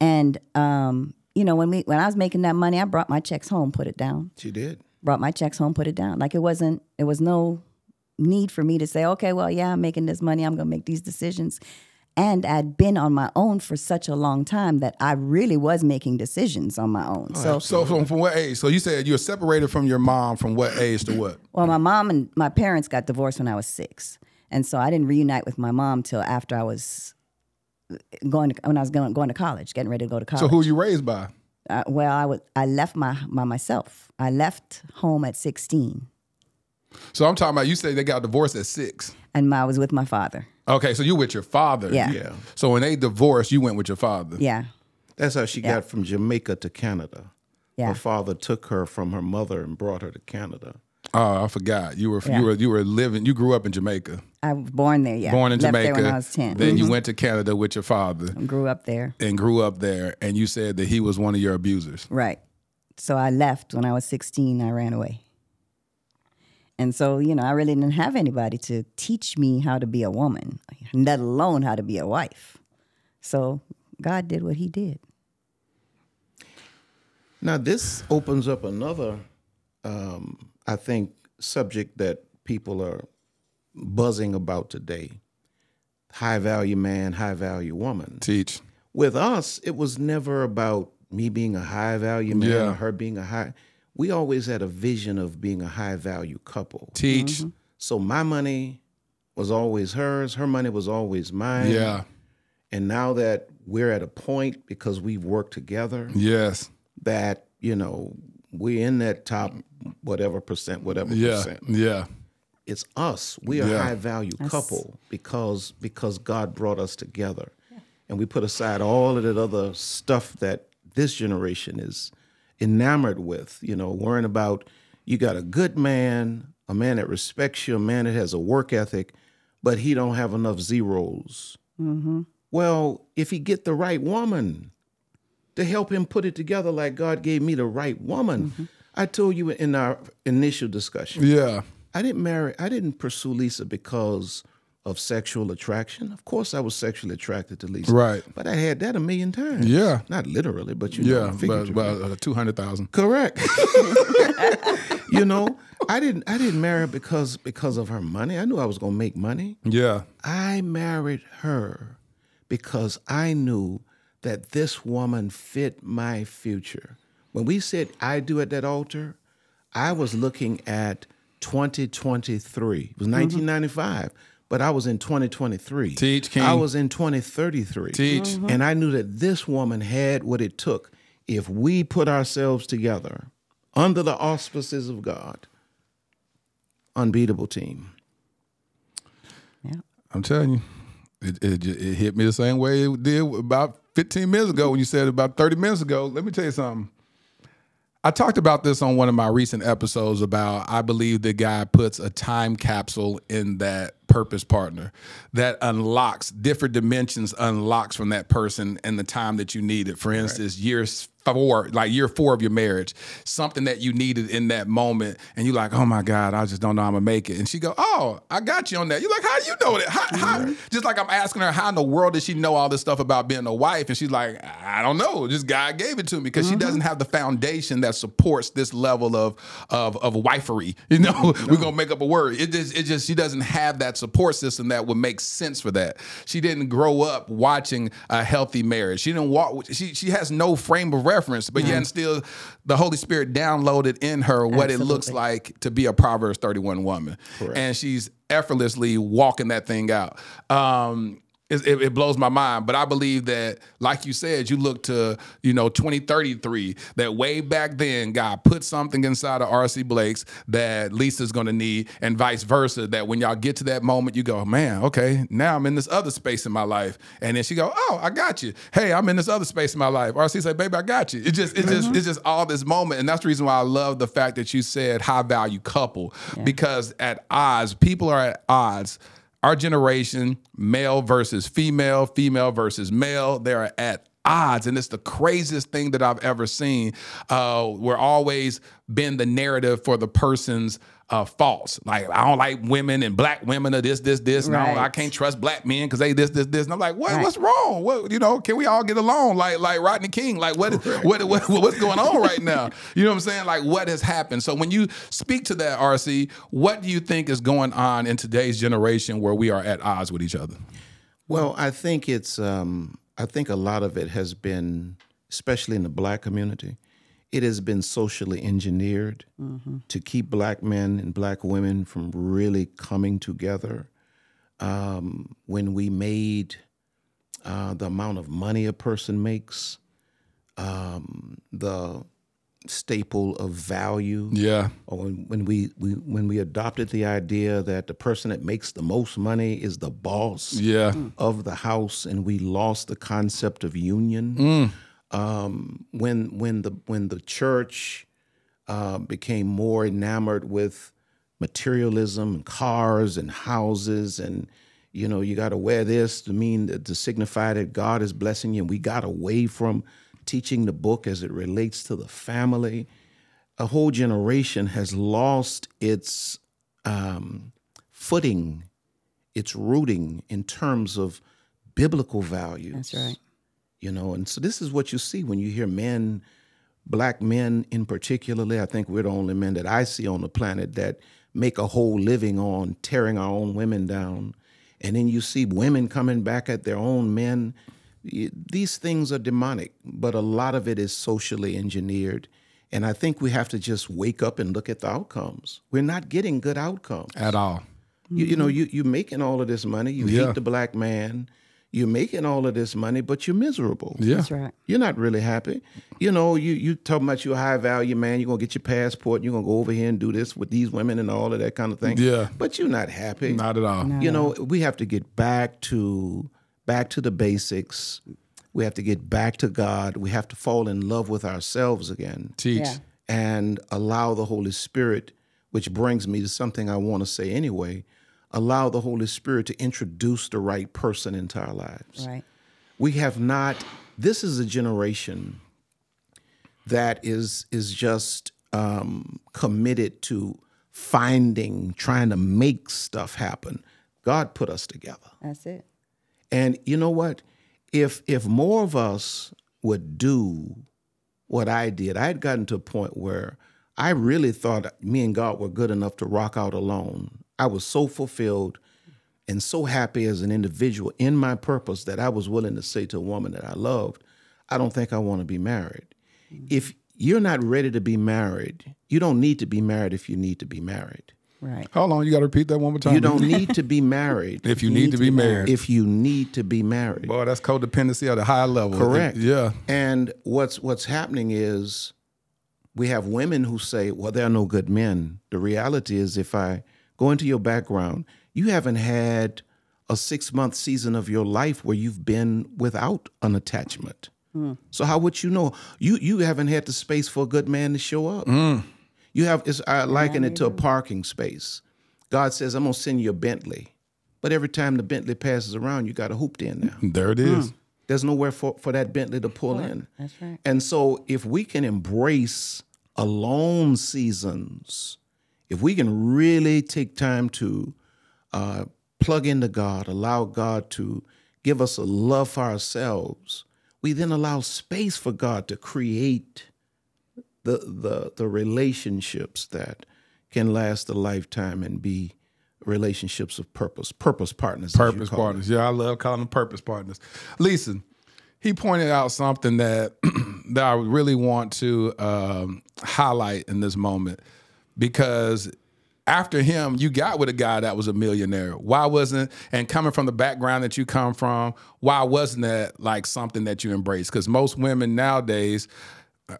And um, you know, when we when I was making that money, I brought my checks home, put it down. She did. Brought my checks home, put it down. Like it wasn't. It was no need for me to say, okay, well, yeah, I'm making this money. I'm gonna make these decisions. And I'd been on my own for such a long time that I really was making decisions on my own. So, So from, from what age? So you said you were separated from your mom from what age to what? well, my mom and my parents got divorced when I was six, and so I didn't reunite with my mom till after I was going to, when I was going going to college, getting ready to go to college. So who were you raised by? Uh, well, I was I left my by myself. I left home at sixteen, So I'm talking about you say they got divorced at six. and I was with my father. Okay, so you with your father. Yeah. Yeah. So when they divorced, you went with your father. Yeah, That's how she Yeah. got from Jamaica to Canada. yeah. Her father took her from her mother and brought her to Canada. Oh, I forgot. You were Yeah. you were you were living. You grew up in Jamaica. I was born there. Yeah, Born in left Jamaica. there when I was 10 Then you Mhm. went to Canada with your father And grew up there. and grew up there. And you said that he was one of your abusers. Right. So I left when I was 16. I ran away. And so, you know, I really didn't have anybody to teach me how to be a woman, let alone how to be a wife. So God did what he did. Now, this opens up another, um, I think, subject that people are buzzing about today high value man, high value woman. Teach. With us, it was never about me being a high value man Yeah. or her being a high. We always had a vision of being a high value couple. Teach. Mm-hmm. So my money was always hers, her money was always mine. Yeah. And now that we're at a point because we've worked together, Yes. that you know we're in that top whatever percent, whatever Yeah. percent. Yeah. It's us. We are a Yeah. high value couple because because God brought us together, and we put aside all of that other stuff that this generation is enamored with. You know, worrying about you got a good man, a man that respects you, a man that has a work ethic, but he don't have enough zeros. Mm-hmm. Well, if he get the right woman to help him put it together like God gave me the right woman. Mm-hmm. I told you in our initial discussion. Yeah. I didn't marry I didn't pursue Lisa because of sexual attraction. Of course I was sexually attracted to Lisa. Right. But I had that a million times. Yeah. Not literally, but you know, Yeah. Figuratively. but uh, 200,000. Correct. you know, I didn't I didn't marry her because because of her money. I knew I was gonna make money. Yeah. I married her because I knew that this woman fit my future. When we said I do at that altar, I was looking at 2023. It was 1995, but I was in 2023. Teach, King. I was in 2033. Teach. Mm-hmm. And I knew that this woman had what it took if we put ourselves together under the auspices of God. Unbeatable team. Yeah. I'm telling you, it, it, it hit me the same way it did about 15 minutes ago when you said about 30 minutes ago. Let me tell you something. I talked about this on one of my recent episodes about I believe that God puts a time capsule in that purpose partner that unlocks different dimensions, unlocks from that person and the time that you need it. For instance, years four, like year four of your marriage, something that you needed in that moment, and you're like, oh my God, I just don't know how I'm gonna make it. And she go, oh, I got you on that. You're like, how do you know that? How, how? Mm-hmm. Just like I'm asking her, how in the world does she know all this stuff about being a wife? And she's like, I don't know. Just God gave it to me because she mm-hmm. doesn't have the foundation that supports this level of of of wifery. You know, mm-hmm. we're gonna make up a word. It just it just she doesn't have that support system that would make sense for that. She didn't grow up watching a healthy marriage. She didn't walk. She she has no frame of reference, but yet and still, the Holy Spirit downloaded in her what it looks like to be a Proverbs thirty one woman, and she's effortlessly walking that thing out. Um, it, it, blows my mind, but I believe that, like you said, you look to you know 2033. That way back then, God put something inside of RC Blakes that Lisa's going to need, and vice versa. That when y'all get to that moment, you go, man, okay, now I'm in this other space in my life, and then she go, oh, I got you. Hey, I'm in this other space in my life. RC say, baby, I got you. It just, it just, mm-hmm. it's just all this moment, and that's the reason why I love the fact that you said high value couple because at odds, people are at odds our generation, male versus female, female versus male, they're at odds. And it's the craziest thing that I've ever seen. Uh, we're always been the narrative for the person's uh, false. Like I don't like women and black women or this, this, this. No, I Right. can't trust black men because they this, this, this. And I'm like, what? Right. What's wrong? What you know? Can we all get along? Like like Rodney King. Like what, what, what what's going on right now? You know what I'm saying? Like what has happened? So when you speak to that, RC, what do you think is going on in today's generation where we are at odds with each other? Well, I think it's. Um, I think a lot of it has been, especially in the black community, it has been socially engineered to keep black men and black women from really coming together. Um, when we made uh, the amount of money a person makes, um, the staple of value Yeah. or when, when we, we when we adopted the idea that the person that makes the most money is the boss Yeah. of the house, and we lost the concept of union. Um, when when the when the church uh, became more enamored with materialism and cars and houses and you know you got to wear this to mean that to signify that God is blessing you. And we got away from teaching the book as it relates to the family. A whole generation has lost its um, footing, its rooting in terms of biblical values. That's right. You know, and so this is what you see when you hear men, black men in particularly. I think we're the only men that I see on the planet that make a whole living on tearing our own women down. And then you see women coming back at their own men. These things are demonic, but a lot of it is socially engineered. And I think we have to just wake up and look at the outcomes. We're not getting good outcomes. At all. You, you know, mm-hmm. you you're making all of this money. You Yeah. hate the black man. You're making all of this money, but you're miserable. Yeah. That's right. You're not really happy. You know, you you talking about you're a high value man. You're gonna get your passport. You're gonna go over here and do this with these women and all of that kind of thing. Yeah. But you're not happy. Not at all. You know, we have to get back to back to the basics. We have to get back to God. We have to fall in love with ourselves again Teach. Yeah. and allow the Holy Spirit, which brings me to something I want to say anyway, allow the Holy Spirit to introduce the right person into our lives. Right. We have not, this is a generation that is is just um, committed to finding, trying to make stuff happen. God put us together. That's it. And you know what? If if more of us would do what I did, I had gotten to a point where I really thought me and God were good enough to rock out alone. I was so fulfilled and so happy as an individual in my purpose that I was willing to say to a woman that I loved, I don't think I want to be married. Mm-hmm. If you're not ready to be married, you don't need to be married if you need to be married. Right. How long? you got to repeat that one more time. You don't need to be married if you need, to be married. if you need to be married. Boy, that's codependency at a high level. Correct. Yeah. And what's what's happening is we have women who say, "Well, there are no good men." The reality is, if I go into your background, you haven't had a six month season of your life where you've been without an attachment. So how would you know? You you haven't had the space for a good man to show up. Hmm. You have. It's, I liken it to a parking space. God says, "I'm gonna send you a Bentley," but every time the Bentley passes around, you got a hooped in now. There it is. There's nowhere for, for that Bentley to pull in. That's right. And so if we can embrace alone seasons, if we can really take time to uh, plug into God, allow God to give us a love for ourselves, we then allow space for God to create the the the relationships that can last a lifetime and be relationships of purpose, purpose partners. Purpose call them. partners. Yeah, I love calling them purpose partners. Listen, he pointed out something that that I really want to um, highlight in this moment because after him, you got with a guy that was a millionaire. Why wasn't and coming from the background that you come from, why wasn't that like something that you embraced? Because most women nowadays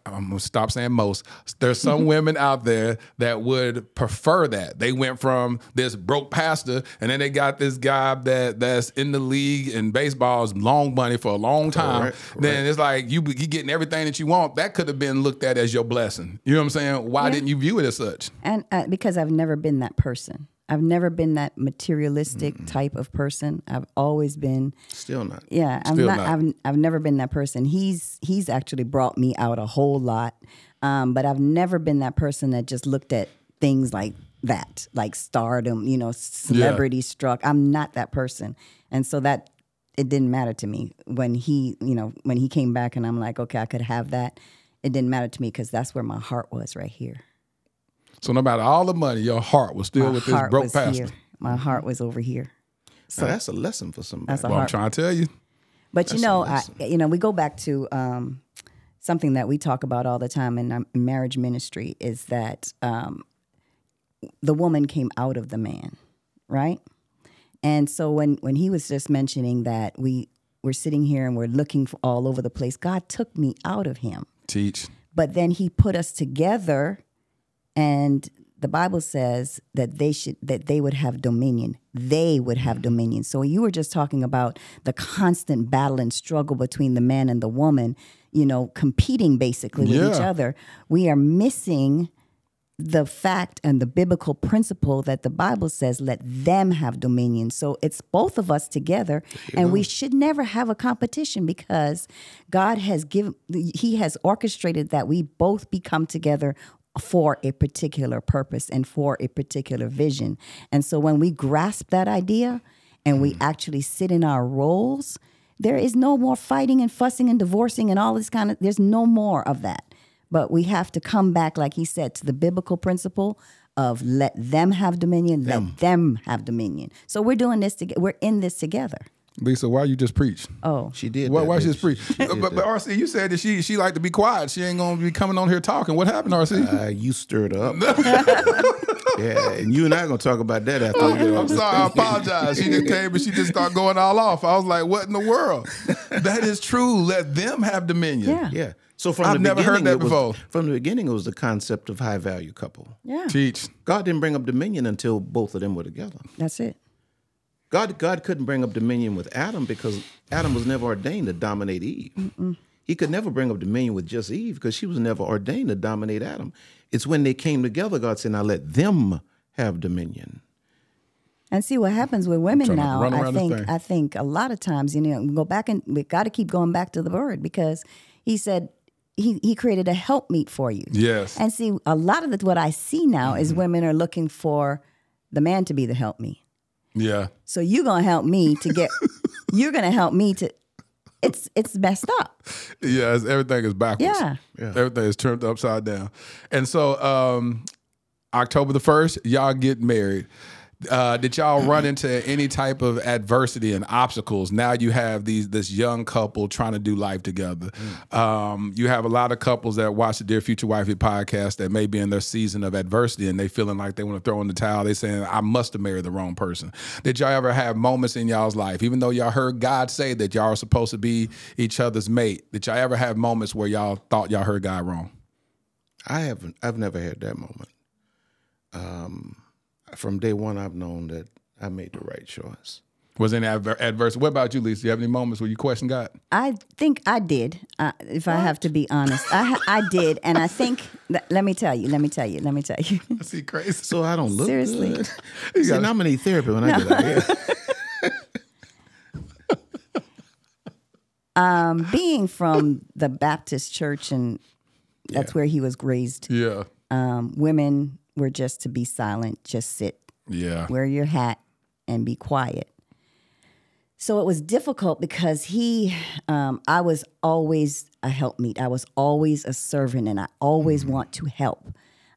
I'm gonna stop saying most. There's some women out there that would prefer that. They went from this broke pastor, and then they got this guy that that's in the league in baseball's long money for a long time. Correct, Then it's like you you getting everything that you want. That could have been looked at as your blessing. You know what I'm saying? Why didn't you view it as such? And uh, because I've never been that person. I've never been that materialistic type of person. I've always been Still not. Yeah, I'm Still not, not. I've I've never been that person. He's he's actually brought me out a whole lot, um, but I've never been that person that just looked at things like that, like stardom, you know, celebrity struck. I'm not that person. And so that it didn't matter to me when he, you know, when he came back and I'm like, okay, I could have that. It didn't matter to me because that's where my heart was right here. So no matter all the money, your heart was still my with this heart broke was pastor. here. My heart was over here. So that's a lesson for somebody. That's a Well, I'm trying to tell you. But you That's a know, I, you know, we go back to um, something that we talk about all the time in, um, marriage ministry is that um, the woman came out of the man, right? And so when when he was just mentioning that we we're sitting here and we're looking for all over the place, God took me out of him, Teach. but then He put us together, and the Bible says that they should that they would have dominion. They would have dominion. So you were just talking about the constant battle and struggle between the man and the woman, you know, competing basically with each other. We are missing the fact and the biblical principle that the Bible says let them have dominion. So it's both of us together and we should never have a competition because God has given he has orchestrated that we both become together for a particular purpose and for a particular vision. And so when we grasp that idea and we mm. actually sit in our roles, there is no more fighting and fussing and divorcing and all this kind of there's no more of that. But we have to come back, like he said, to the biblical principle of let them have dominion, let them have dominion. So we're doing this together. We're in this together. Lisa, why you just preach? Oh, She did. Why, that, why she just preach? She did but, but that. RC, you said that she she like to be quiet. She ain't gonna be coming on here talking. What happened, RC? Uh, you stirred up. yeah, and you and I are gonna talk about that after we get off I'm this sorry, I apologize. She just came and she just started going all off. I was like, what in the world? That is true. Let them have dominion. yeah. Yeah. So from I've the never heard that it was- before. From the beginning, it was the concept of high value couple. Yeah. Teach. God didn't bring up dominion until both of them were together. That's it. God, God couldn't bring up dominion with Adam because Adam was never ordained to dominate Eve. He could never bring up dominion with just Eve because she was never ordained to dominate Adam. It's when they came together, God said, "Now let them have dominion." And see what happens with women now. I think. I think a lot of times, you know, we go back and we got to keep going back to the word because he said he he created a helpmeet for you. Yes. And see, a lot of the, what I see now is women are looking for the man to be the help me. Yeah. So you're gonna help me to get. you're gonna help me to. It's it's messed up. Yeah, it's, everything is backwards. Yeah. Everything is turned upside down. And so um October the 1st, y'all get married. Uh, did y'all run into any type of adversity and obstacles? Now you have these this young couple trying to do life together. Um, you have a lot of couples that watch the Dear Future Wifey podcast that may be in their season of adversity and they feeling like they want to throw in the towel. They saying, "I must have married the wrong person." Did y'all ever have moments in y'all's life, even though y'all heard God say that y'all are supposed to be each other's mate? Did y'all ever have moments where y'all thought y'all heard God wrong? I haven't. I've never had that moment. Um, from day one, I've known that I made the right choice. Was any adver- adverse? What about you, Lisa? Do you have any moments where you question God? I think I did. Uh, if I have to be honest, I I did, and I think. th- let me tell you. Let me tell you. Let me tell you. Is he crazy? So I don't look Seriously. good. See, now I'm gonna need therapy when I get out here. Um, being from the Baptist church, and that's where he was raised. Yeah. Um, women were just to be silent, just sit, Yeah. wear your hat, and be quiet. So it was difficult because he, um, I was always a helpmeet. I was always a servant, and I always want to help.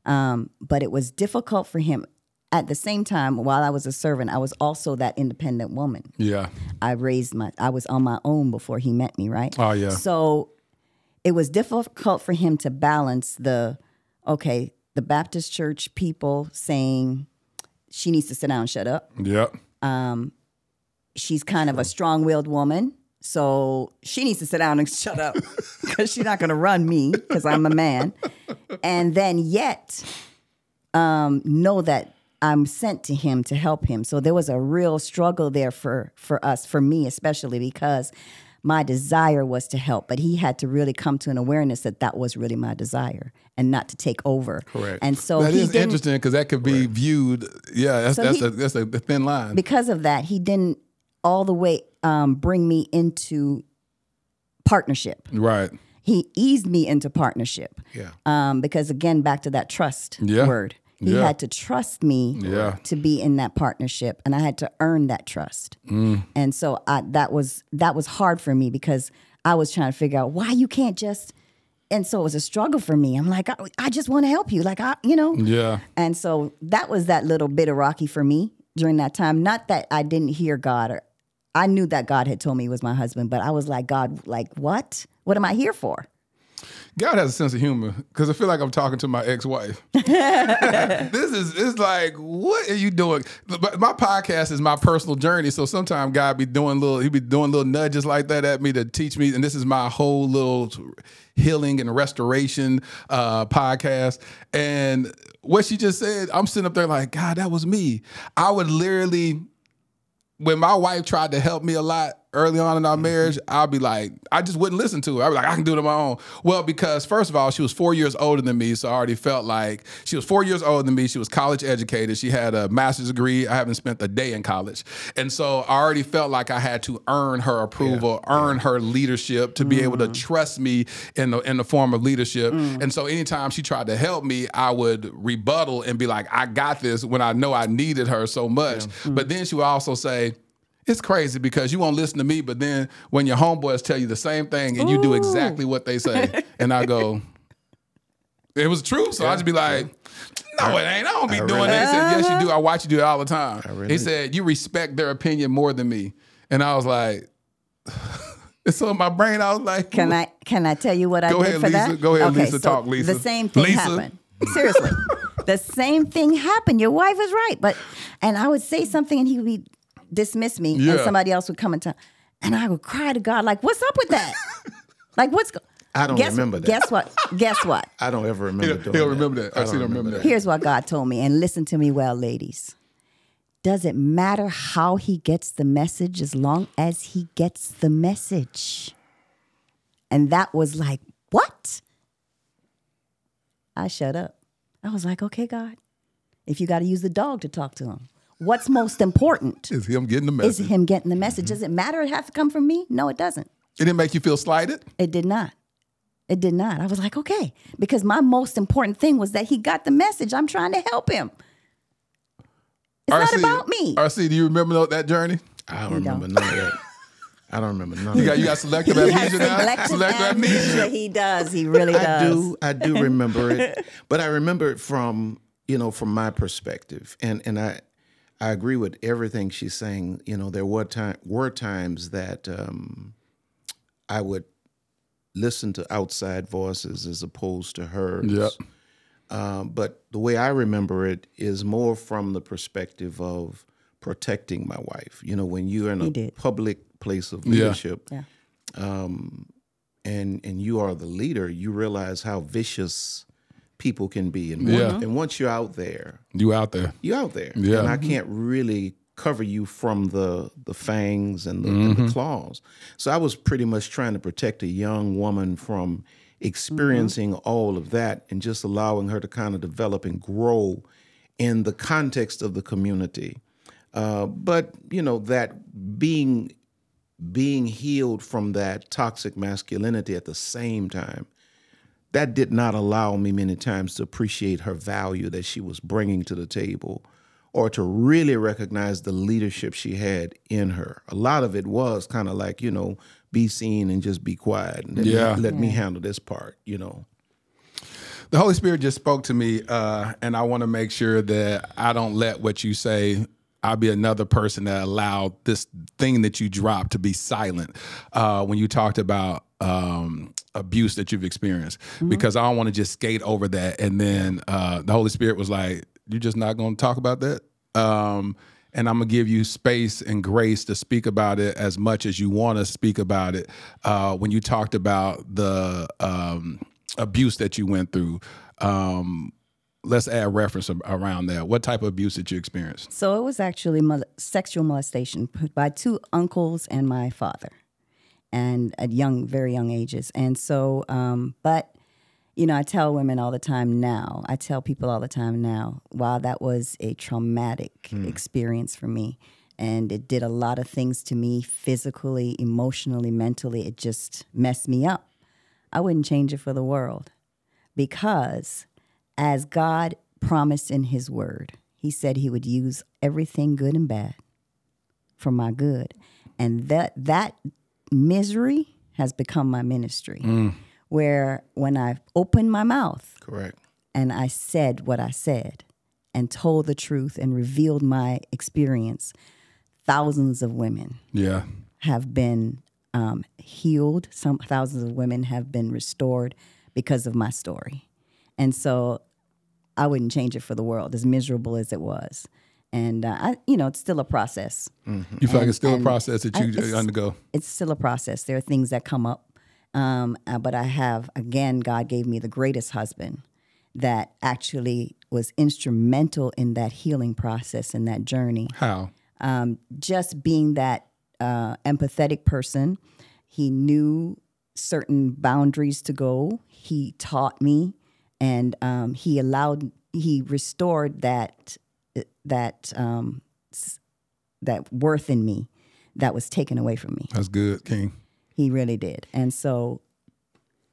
Um, but it was difficult for him. At the same time, while I was a servant, I was also that independent woman. Yeah. I raised my I was on my own before he met me, right? Oh, yeah. So it was difficult for him to balance the okay, the Baptist church people saying she needs to sit down and shut up. Yep. She's kind of a strong-willed woman. So she needs to sit down and shut up because she's not going to run me because I'm a man. And then yet um, know that I'm sent to him to help him. So there was a real struggle there for for us, for me especially, because my desire was to help, but he had to really come to an awareness that that was really my desire and not to take over. Correct. And so That he is interesting because that could be viewed. Yeah, that's So that's he- a that's a thin line. because of that, he didn't all the way um, bring me into partnership. right. He eased me into partnership. Yeah. Um, because again, back to that trust Yeah. word. He Yeah. had to trust me Yeah. to be in that partnership, and I had to earn that trust. Mm. And so I, that was that was hard for me because I was trying to figure out why you can't just. And so it was a struggle for me. I'm like, I, I just want to help you, like I, you know. Yeah. And so that was that little bit of rocky for me during that time. Not that I didn't hear God or I knew that God had told me he was my husband, but I was like, God, like what? What am I here for? God has a sense of humor because I feel like I'm talking to my ex-wife. this is it's like, what are you doing? But my podcast is my personal journey, so sometimes God be doing little, he be doing little nudges like that at me to teach me, and this is my whole little healing and restoration uh, podcast. And what she just said, I'm sitting up there like, God, that was me. I would literally when my wife tried to help me a lot early on in our mm-hmm. marriage, I'd be like, I just wouldn't listen to her. I'd be like, I can do it on my own. Well, because first of all, she was four years older than me, so I already felt like she was four years older than me. She was college educated. She had a master's degree. I haven't spent a day in college, and so I already felt like I had to earn her approval, earn her leadership to be able to mm-hmm. trust me in the in the form of leadership. Mm. And so anytime she tried to help me, I would rebuttal and be like, I got this when I know I needed her so much. But mm. then she would also say, it's crazy because you won't listen to me, but then when your homeboys tell you the same thing and you do exactly what they say, and I go, it was true. So I just be like, no, it ain't. I don't be doing that. He said, yes, you uh-huh. do. I watch you do it all the time. He said, you respect their opinion more than me. And I was like, and so in my brain, I was like, Can I can I tell you what I did ahead, for Lisa. that? Go ahead, Lisa. Talk, Lisa. The same thing Lisa. happened. Seriously. the same thing happened. Your wife is right. But and I would say something and he would be dismiss me and somebody else would come and tell and I would cry to God, like, what's up with that? like what's go- I don't guess, remember that. Guess what? Guess what? I don't ever remember He'll- doing he'll that. remember that. I see, he'll remember that. Here's what God told me, and listen to me well, ladies. Does it matter how he gets the message as long as he gets the message? And that was like, what? I shut up. I was like, okay, God, if you got to use the dog to talk to him, what's most important is him getting the message? is him getting the message. Mm-hmm. Does it matter it have to come from me? No, it doesn't. It didn't make you feel slighted? It did not. It did not. I was like, okay, because my most important thing was that he got the message. I'm trying to help him. It's not about me. RC, do you remember that journey? I don't You remember don't. none of that. I don't remember none You of got that. you got selective amnesia now. selective Selective amnesia. amnesia. He does. He really does. I do. I do remember it, but I remember it from you know from my perspective, and and I I agree with everything she's saying. You know, there were time were times that um, I would listen to outside voices as opposed to hers. Yep. Um, but the way I remember it is more from the perspective of protecting my wife. You know, when you're in a did. public place of Yeah. leadership, Yeah. um, and and you are the leader, you realize how vicious people can be. And, Yeah. once, and once you're out there, You out there. you're out there. Yeah. And I can't really cover you from the the fangs and the, Mm-hmm. and the claws. So I was pretty much trying to protect a young woman from experiencing all of that and just allowing her to kind of develop and grow in the context of the community. Uh, but you know that being being healed from that toxic masculinity at the same time that did not allow me many times to appreciate her value that she was bringing to the table or to really recognize the leadership she had in her. A lot of it was kind of like, you know, be seen and just be quiet and let, Yeah. me, let me handle this part, you know. The Holy Spirit just spoke to me, uh, and I want to make sure that I don't let what you say. I'll be another person that allowed this thing that you dropped to be silent uh, when you talked about um, abuse that you've experienced, because I don't want to just skate over that. And then uh, the Holy Spirit was like, "You're just not going to talk about that." Um, and I'm gonna give you space and grace to speak about it as much as you want to speak about it. Uh, when you talked about the um, abuse that you went through, um, let's add reference around that. What type of abuse did you experience? So it was actually mol- sexual molestation by two uncles and my father, and at young, very young ages. And so, um, but you know, I tell women all the time now. I tell people all the time now. While that was a traumatic experience for me, and it did a lot of things to me physically, emotionally, mentally. It just messed me up. I wouldn't change it for the world because as God promised in His Word. He said He would use everything good and bad for my good, and that that misery has become my ministry. Where when I opened my mouth Correct. and I said what I said and told the truth and revealed my experience, thousands of women Yeah. have been um, healed. Some thousands of women have been restored because of my story. And so I wouldn't change it for the world, as miserable as it was. And uh, I, you know, it's still a process. You feel like it's still a process that I- you it's- undergo. It's still a process. There are things that come up, um, uh, but I have again. God gave me the greatest husband that actually was instrumental in that healing process and that journey How? um, just being that uh, empathetic person. He knew certain boundaries to go. He taught me, and um, he allowed. He restored that that um, that worth in me that was taken away from me. That's good, King. He really did, and so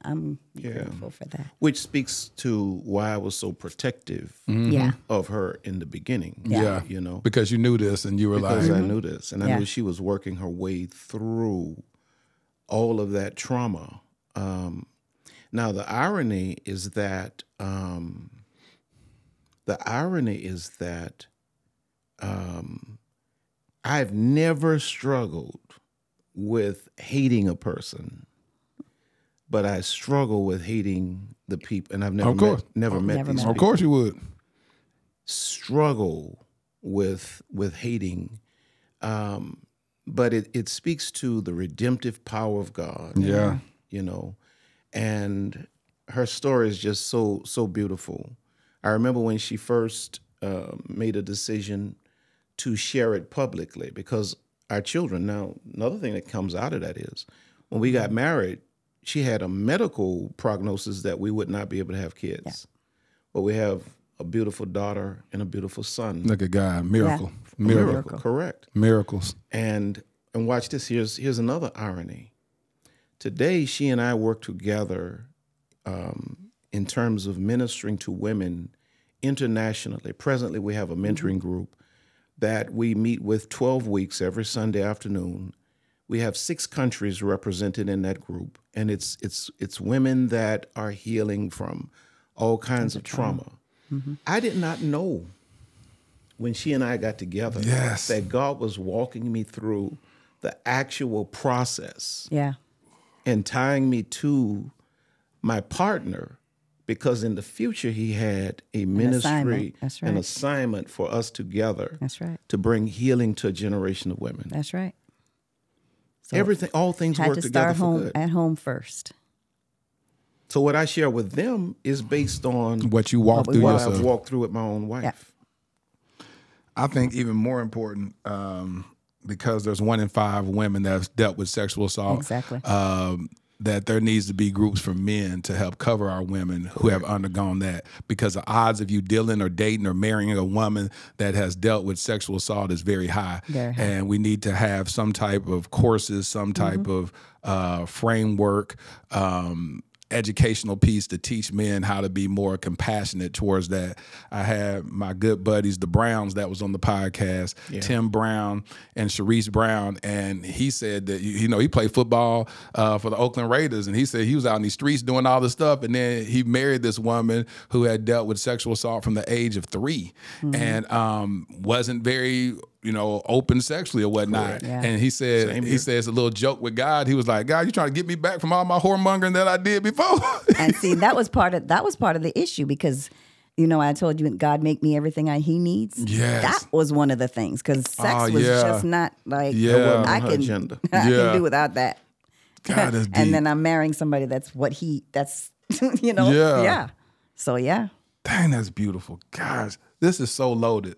I'm Yeah. grateful for that. Which speaks to why I was so protective Yeah. of her in the beginning. Mm-hmm. Yeah. You know, Because you knew this and you were because like, I knew this, and I Yeah. knew she was working her way through all of that trauma. Um, now, the irony is that um, the irony is that um, I've never struggled with hating a person, but I struggle with hating the people, and I've never Of course. met, never met Never these met. of course you would. struggle with with hating um but it it speaks to the redemptive power of God Yeah. you know and her story is just so so beautiful i remember when she first uh, made a decision to share it publicly because our children now another thing that comes out of that is when we got married she had a medical prognosis that we would not be able to have kids but we have a beautiful daughter and a beautiful son Look at God. Miracle. A Miracle. miracle correct Miracles. and and watch this. Here's here's another irony. Today, she and I work together um, in terms of ministering to women internationally. Presently, we have a mm-hmm. mentoring group that we meet with 12 weeks every Sunday afternoon. We have six countries represented in that group, and it's it's it's women that are healing from all kinds of trauma. Mm-hmm. I did not know when she and I got together Yes. that God was walking me through the actual process Yeah. and tying me to my partner because in the future he had a ministry assignment. That's an assignment for us together That's right. to bring healing to a generation of women. That's right. So Everything all things had work to together start for home good. at home first. So what I share with them is based on What you walked we through what walked I've walked through with my own wife. I think even more important, um, because there's one in five women that's dealt with sexual assault. Exactly. Um, that there needs to be groups for men to help cover our women who have undergone that because the odds of you dealing or dating or marrying a woman that has dealt with sexual assault is very high. Very high. And we need to have some type of courses, some type Mm-hmm. of uh, framework, um, educational piece to teach men how to be more compassionate towards that. I had my good buddies, the Browns, that was on the podcast, Tim Brown and Sherice Brown, and he said that you know he played football uh, for the Oakland Raiders, and he said he was out in these streets doing all this stuff, and then he married this woman who had dealt with sexual assault from the age of 3 and um, wasn't very you know open sexually or whatnot. Yeah. And he said he says a little joke with God. He was like, God, you trying to get me back from all my whoremongering that I did before? and see that was part of that was part of the issue because you know I told you God make me everything I, He needs. Yes. that was one of the things because ah, sex Oh, was yeah. just not like Yeah. That I can agenda. I Yeah. can do without that. God, that's deep. and then I'm marrying somebody that's what he that's you know Yeah. yeah. So yeah, Dang, that's beautiful. guys. this is so loaded.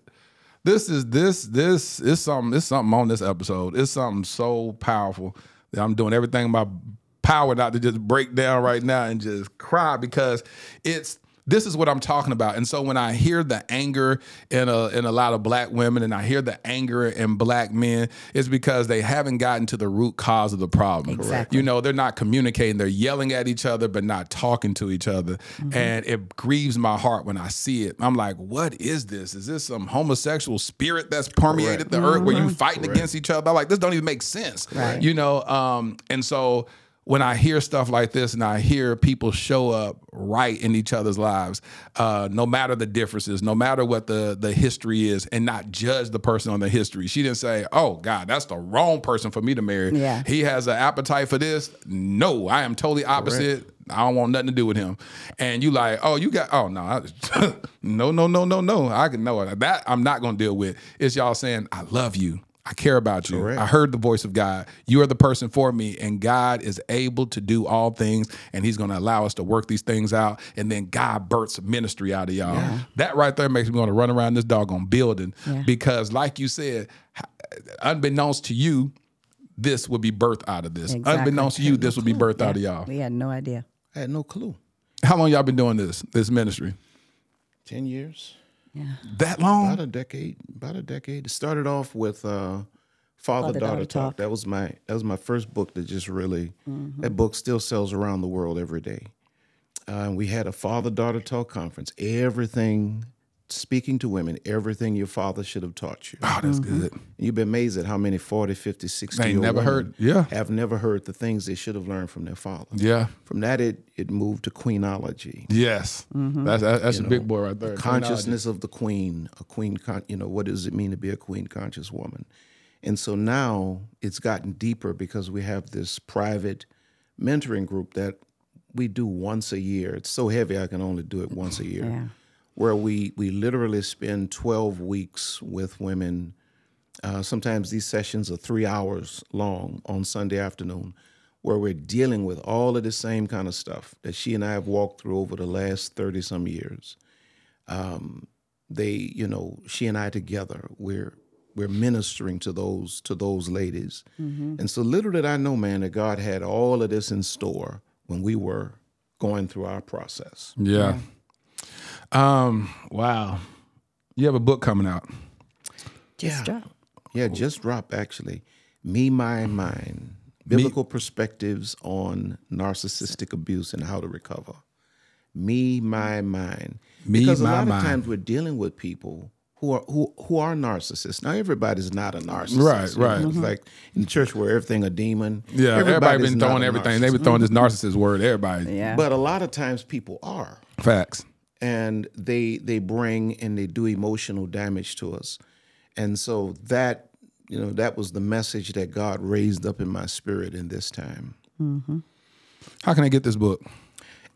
This is this this is something. It's something on this episode. It's something so powerful that I'm doing everything in my power not to just break down right now and just cry because it's this is what I'm talking about. And so when I hear the anger in a in a lot of black women and I hear the anger in black men, it's because they haven't gotten to the root cause of the problem. Exactly. You know, they're not communicating. They're yelling at each other, but not talking to each other. Mm-hmm. And it grieves my heart when I see it. I'm like, what is this? Is this some homosexual spirit that's permeated the earth where you fighting against each other? I'm like, this don't even make sense. Right. You know, um, and so when I hear stuff like this and I hear people show up right in each other's lives, uh, no matter the differences, no matter what the the history is, and not judge the person on the history. She didn't say, "Oh God, that's the wrong person for me to marry." Yeah. He has an appetite for this. No, I am totally opposite. I don't want nothing to do with him. And you like, oh, you got, oh no, I, no, no, no, no, no. I can know that. I'm not gonna deal with. It's y'all saying, I love you. I care about you. Correct. I heard the voice of God. You are the person for me, and God is able to do all things, and He's going to allow us to work these things out. And then God births ministry out of y'all. That right there makes me want to run around this doggone building Yeah. because, like you said, unbeknownst to you, this would be birthed out of this. Exactly. Unbeknownst to you, this would be birthed out of y'all. We had no idea. I had no clue. How long y'all been doing this this ministry? Ten years, That long? about a decade, about a decade. It started off with uh, Father Father-Daughter Daughter Talk. Talk. That was my that was my first book that just really that book still sells around the world every day. Uh, and we had a Father Daughter Talk conference. Everything speaking to women, everything your father should have taught you. Oh, that's mm-hmm. good. And you'd be amazed at how many 40, 50, 60 They year never heard- yeah. have never heard the things they should have learned from their father. Yeah. From that, it it moved to queenology. Yes. Mm-hmm. That's that, that's a big boy right there. consciousness of the queen, a queen, con- you know, what does it mean to be a queen conscious woman? And so now it's gotten deeper because we have this private mentoring group that we do once a year. It's so heavy I can only do it once a year. Yeah. Where we we literally spend 12 weeks with women. Uh, sometimes these sessions are three hours long on Sunday afternoon, where we're dealing with all of the same kind of stuff that she and I have walked through over the last 30 some years they you know she and i together we're we're ministering to those to those ladies. And so little did i know man that god had all of this in store when we were going through our process. Yeah. Um. Wow. You have a book coming out. Just drop. yeah just dropped actually me my mm. mine biblical perspectives on narcissistic abuse and how to recover me my mine Me, because a my, lot mine. of times we're dealing with people who are who who are narcissists. Now everybody's not a narcissist. Right, you know? right. It's like mm-hmm. in the church where everything a demon. Yeah. Everybody everybody's been throwing everything. They've been throwing this mm-hmm. narcissist word. Everybody. Yeah. But a lot of times people are, Facts. And they they bring and they do emotional damage to us, and so that you know that was the message that God raised up in my spirit in this time. How can I get this book?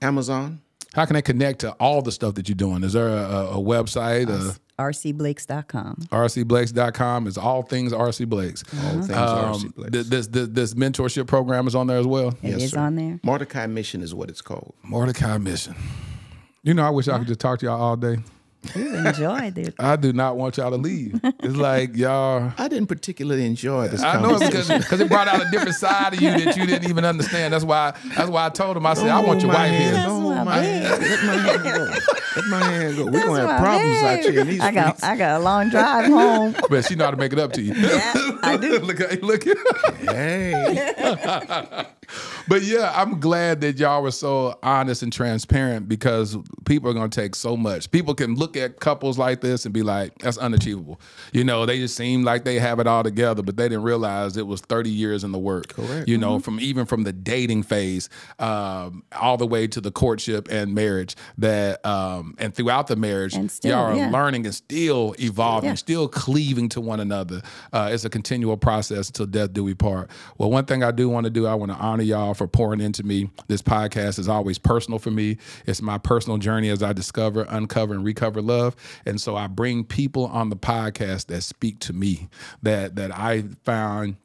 Amazon. How can I connect to all the stuff that you're doing? Is there a, a, a website? Uh, rcblakes.com. rcblakes.com is all things RC Blakes. All things Um, RC Blakes. this, this this mentorship program is on there as well. yes It is sir. on there. Mordecai Mission is what it's called. Mordecai Mission. You know, I wish I could just talk to y'all all day. You enjoyed it. I do not want y'all to leave. It's like y'all. I didn't particularly enjoy this. I know it's because because it brought out a different side of you that you didn't even understand. That's why that's why I told him I said I want your oh my wife hand, here. No, That's my my hand. Let my hand go. Let my hand go. We're gonna have my problems out here in these I got streets. I got a long drive home. But she know how to make it up to you. Yeah, I do. look at look at. Hey, But yeah, I'm glad that y'all were so honest and transparent because people are going to take so much. People can look at couples like this and be like, that's unachievable. You know, they just seem like they have it all together, but they didn't realize it was 30 years in the work. Correct. You know, from even from the dating phase um, all the way to the courtship and marriage that, um, and throughout the marriage, still, y'all are yeah. learning and still evolving, Yeah. still cleaving to one another. Uh, it's a continual process until death do we part. Well, one thing I do want to do, I want to honor y'all for pouring into me. This podcast is always personal for me. It's my personal journey as I discover, uncover, and recover love. And so I bring people on the podcast that speak to me, that that I found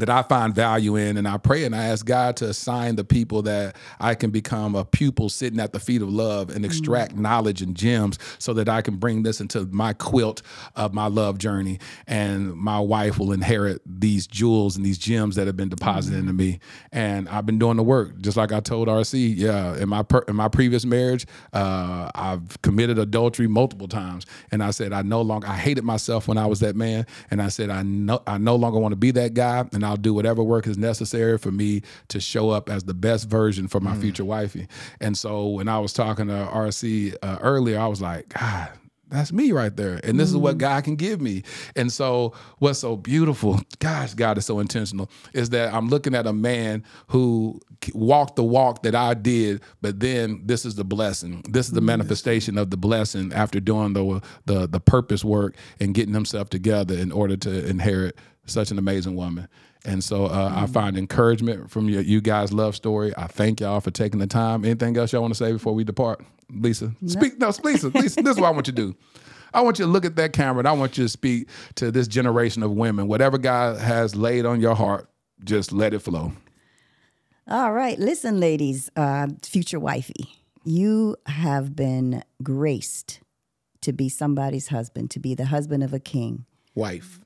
that I find value in. And I pray and I ask God to assign the people that I can become a pupil sitting at the feet of love and extract knowledge and gems so that I can bring this into my quilt of my love journey. And my wife will inherit these jewels and these gems that have been deposited into me. And I've been doing the work, just like I told RC. Yeah, in my per, in my previous marriage, uh, I've committed adultery multiple times, and I said I no longer I hated myself when I was that man, and I said I no I no longer want to be that guy, and I'll do whatever work is necessary for me to show up as the best version for my mm. future wifey. And so when I was talking to RC uh, earlier, I was like, God, that's me right there. And this is what mm. God can give me. And so, what's so beautiful, gosh, God is so intentional, is that I'm looking at a man who walked the walk that I did, but then this is the blessing. This is the mm. manifestation of the blessing after doing the, the, the purpose work and getting himself together in order to inherit such an amazing woman. And so uh, I find encouragement from your, you guys' love story. I thank y'all for taking the time. Anything else y'all want to say before we depart? Lisa, speak. No, Lisa, Lisa, this is what I want you to do. I want you to look at that camera and I want you to speak to this generation of women. Whatever God has laid on your heart, just let it flow. All right, listen, ladies, uh, future wifey, you have been graced to be somebody's husband, to be the husband of a king, Wife.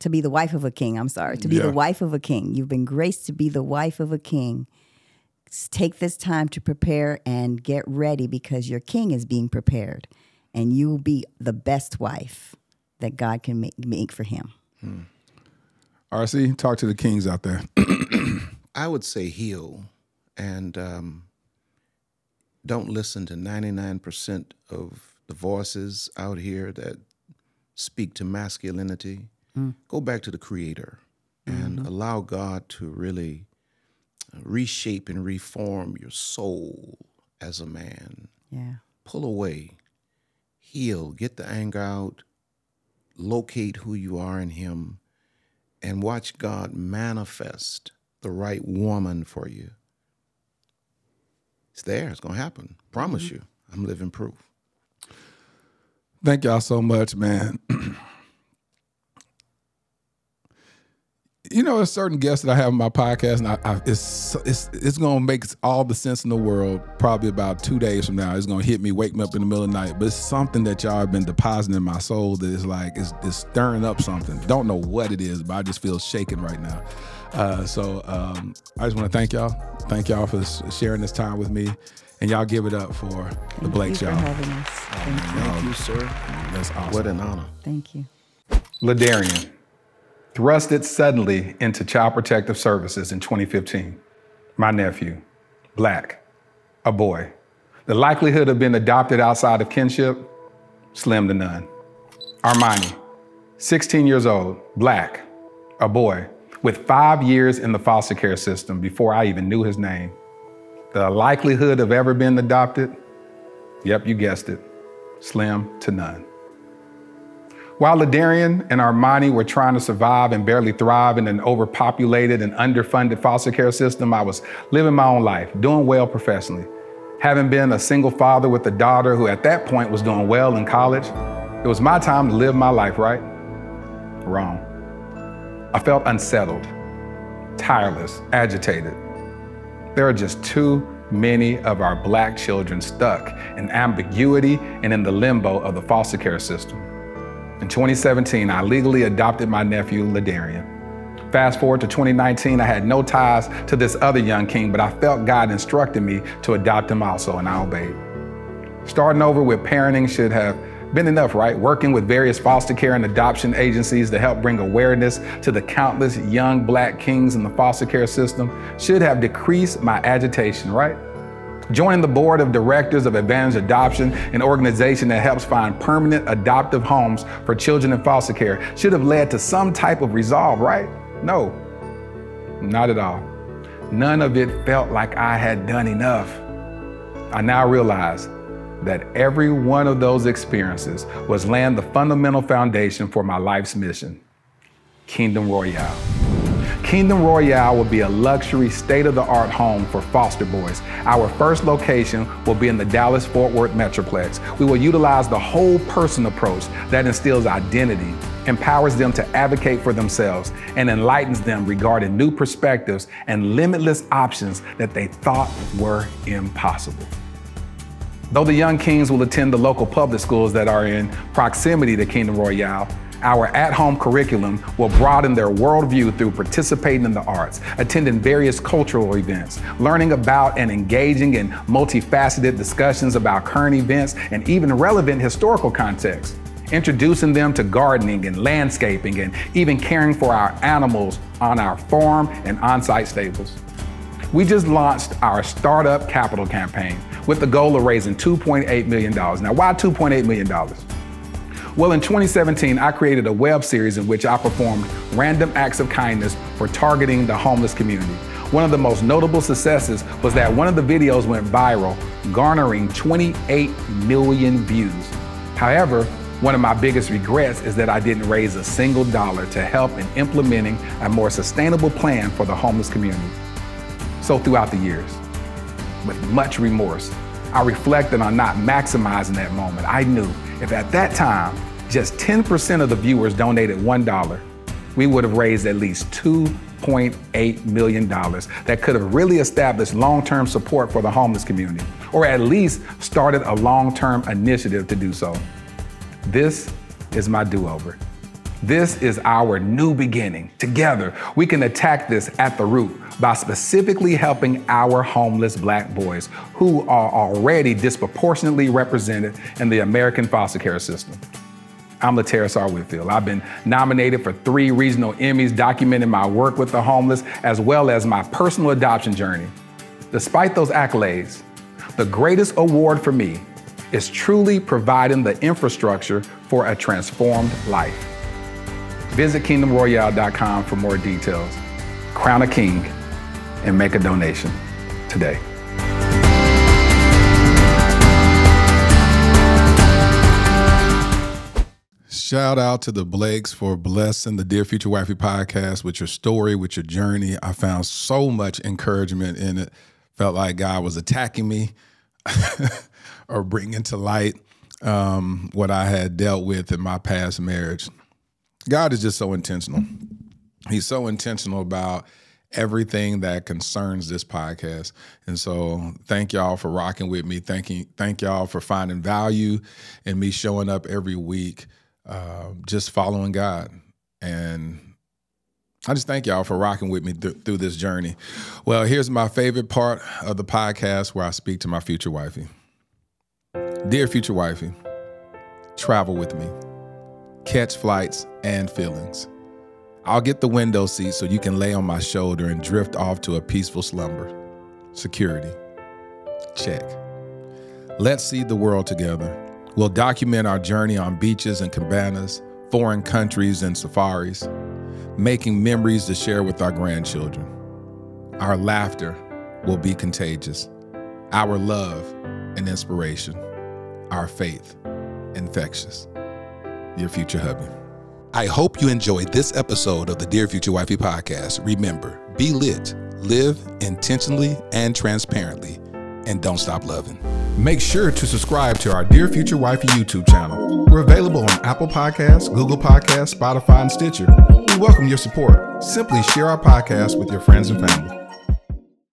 To be the wife of a king. I'm sorry, to be Yeah. the wife of a king. You've been graced to be the wife of a king. Take this time to prepare and get ready because your king is being prepared, and you will be the best wife that God can make, make for him. RC, talk to the kings out there. I would say heal and um, don't listen to 99% of the voices out here that speak to masculinity. Mm. Go back to the Creator and mm-hmm. allow God to really uh, reshape and reform your soul as a man. Yeah. Pull away, heal, get the anger out, locate who you are in Him, and watch God manifest the right woman for you. It's there. It's going to happen. Promise mm-hmm. you. I'm living proof. Thank y'all so much, man. you know, a certain guest that I have on my podcast, and I, I, it's it's it's gonna make all the sense in the world. Probably about two days from now, it's gonna hit me, wake me up in the middle of the night. But it's something that y'all have been depositing in my soul that is like it's, it's stirring up something. Don't know what it is, but I just feel shaken right now. Uh, so um, I just want to thank y'all. Thank y'all for sharing this time with me, and y'all give it up for the Blakes, Thank you y'all. for having us. Thank you. Thank you, sir. That's awesome. What an honor. Thank you. Ladarian, thrusted suddenly into Child Protective Services in 2015. My nephew, black, a boy. The likelihood of being adopted outside of kinship, slim to none. Armani, 16 years old, black, a boy, with five years in the foster care system before I even knew his name. The likelihood of ever being adopted, yep, you guessed it, slim to none. While Ladarian and Armani were trying to survive and barely thrive in an overpopulated and underfunded foster care system, I was living my own life, doing well professionally. Having been a single father with a daughter who at that point was doing well in college, it was my time to live my life, right? Wrong. I felt unsettled, tireless, agitated. There are just too many of our black children stuck in ambiguity and in the limbo of the foster care system. In 2017, I legally adopted my nephew, Ladarian. Fast forward to 2019, I had no ties to this other young king, but I felt God instructed me to adopt him also, and I obeyed. Starting over with parenting should have been enough, right? Working with various foster care and adoption agencies to help bring awareness to the countless young black kings in the foster care system should have decreased my agitation, right? Joining the board of directors of Advantage Adoption, an organization that helps find permanent adoptive homes for children in foster care, should have led to some type of resolve, right? No, not at all. None of it felt like I had done enough. I now realize that every one of those experiences was laying the fundamental foundation for my life's mission Kingdom Royale. Kingdom Royale will be a luxury, state of the art home for foster boys. Our first location will be in the Dallas Fort Worth Metroplex. We will utilize the whole person approach that instills identity, empowers them to advocate for themselves, and enlightens them regarding new perspectives and limitless options that they thought were impossible. Though the young kings will attend the local public schools that are in proximity to Kingdom Royale, our at home curriculum will broaden their worldview through participating in the arts, attending various cultural events, learning about and engaging in multifaceted discussions about current events and even relevant historical contexts, introducing them to gardening and landscaping and even caring for our animals on our farm and on site stables. We just launched our Startup Capital campaign with the goal of raising $2.8 million. Now, why $2.8 million? Well, in 2017, I created a web series in which I performed random acts of kindness for targeting the homeless community. One of the most notable successes was that one of the videos went viral, garnering 28 million views. However, one of my biggest regrets is that I didn't raise a single dollar to help in implementing a more sustainable plan for the homeless community. So, throughout the years, with much remorse, I reflected on not maximizing that moment. I knew if at that time just 10% of the viewers donated $1, we would have raised at least $2.8 million that could have really established long term support for the homeless community, or at least started a long term initiative to do so. This is my do over. This is our new beginning. Together, we can attack this at the root by specifically helping our homeless black boys who are already disproportionately represented in the American foster care system. I'm Laterras R. Whitfield. I've been nominated for three regional Emmys documenting my work with the homeless as well as my personal adoption journey. Despite those accolades, the greatest award for me is truly providing the infrastructure for a transformed life. Visit kingdomroyale.com for more details. Crown a king and make a donation today. Shout out to the Blakes for blessing the Dear Future Wifey podcast with your story, with your journey. I found so much encouragement in it. Felt like God was attacking me or bringing to light um, what I had dealt with in my past marriage. God is just so intentional. He's so intentional about everything that concerns this podcast. And so thank y'all for rocking with me. Thank you, thank y'all for finding value in me showing up every week, uh, just following God. And I just thank y'all for rocking with me th- through this journey. Well, here's my favorite part of the podcast where I speak to my future wifey. Dear future wifey, travel with me, catch flights and feelings. I'll get the window seat so you can lay on my shoulder and drift off to a peaceful slumber. Security. Check. Let's see the world together. We'll document our journey on beaches and cabanas, foreign countries and safaris, making memories to share with our grandchildren. Our laughter will be contagious, our love an inspiration, our faith infectious. Your future hubby. I hope you enjoyed this episode of the Dear Future Wifey podcast. Remember, be lit, live intentionally and transparently, and don't stop loving. Make sure to subscribe to our Dear Future Wifey YouTube channel. We're available on Apple Podcasts, Google Podcasts, Spotify, and Stitcher. We welcome your support. Simply share our podcast with your friends and family.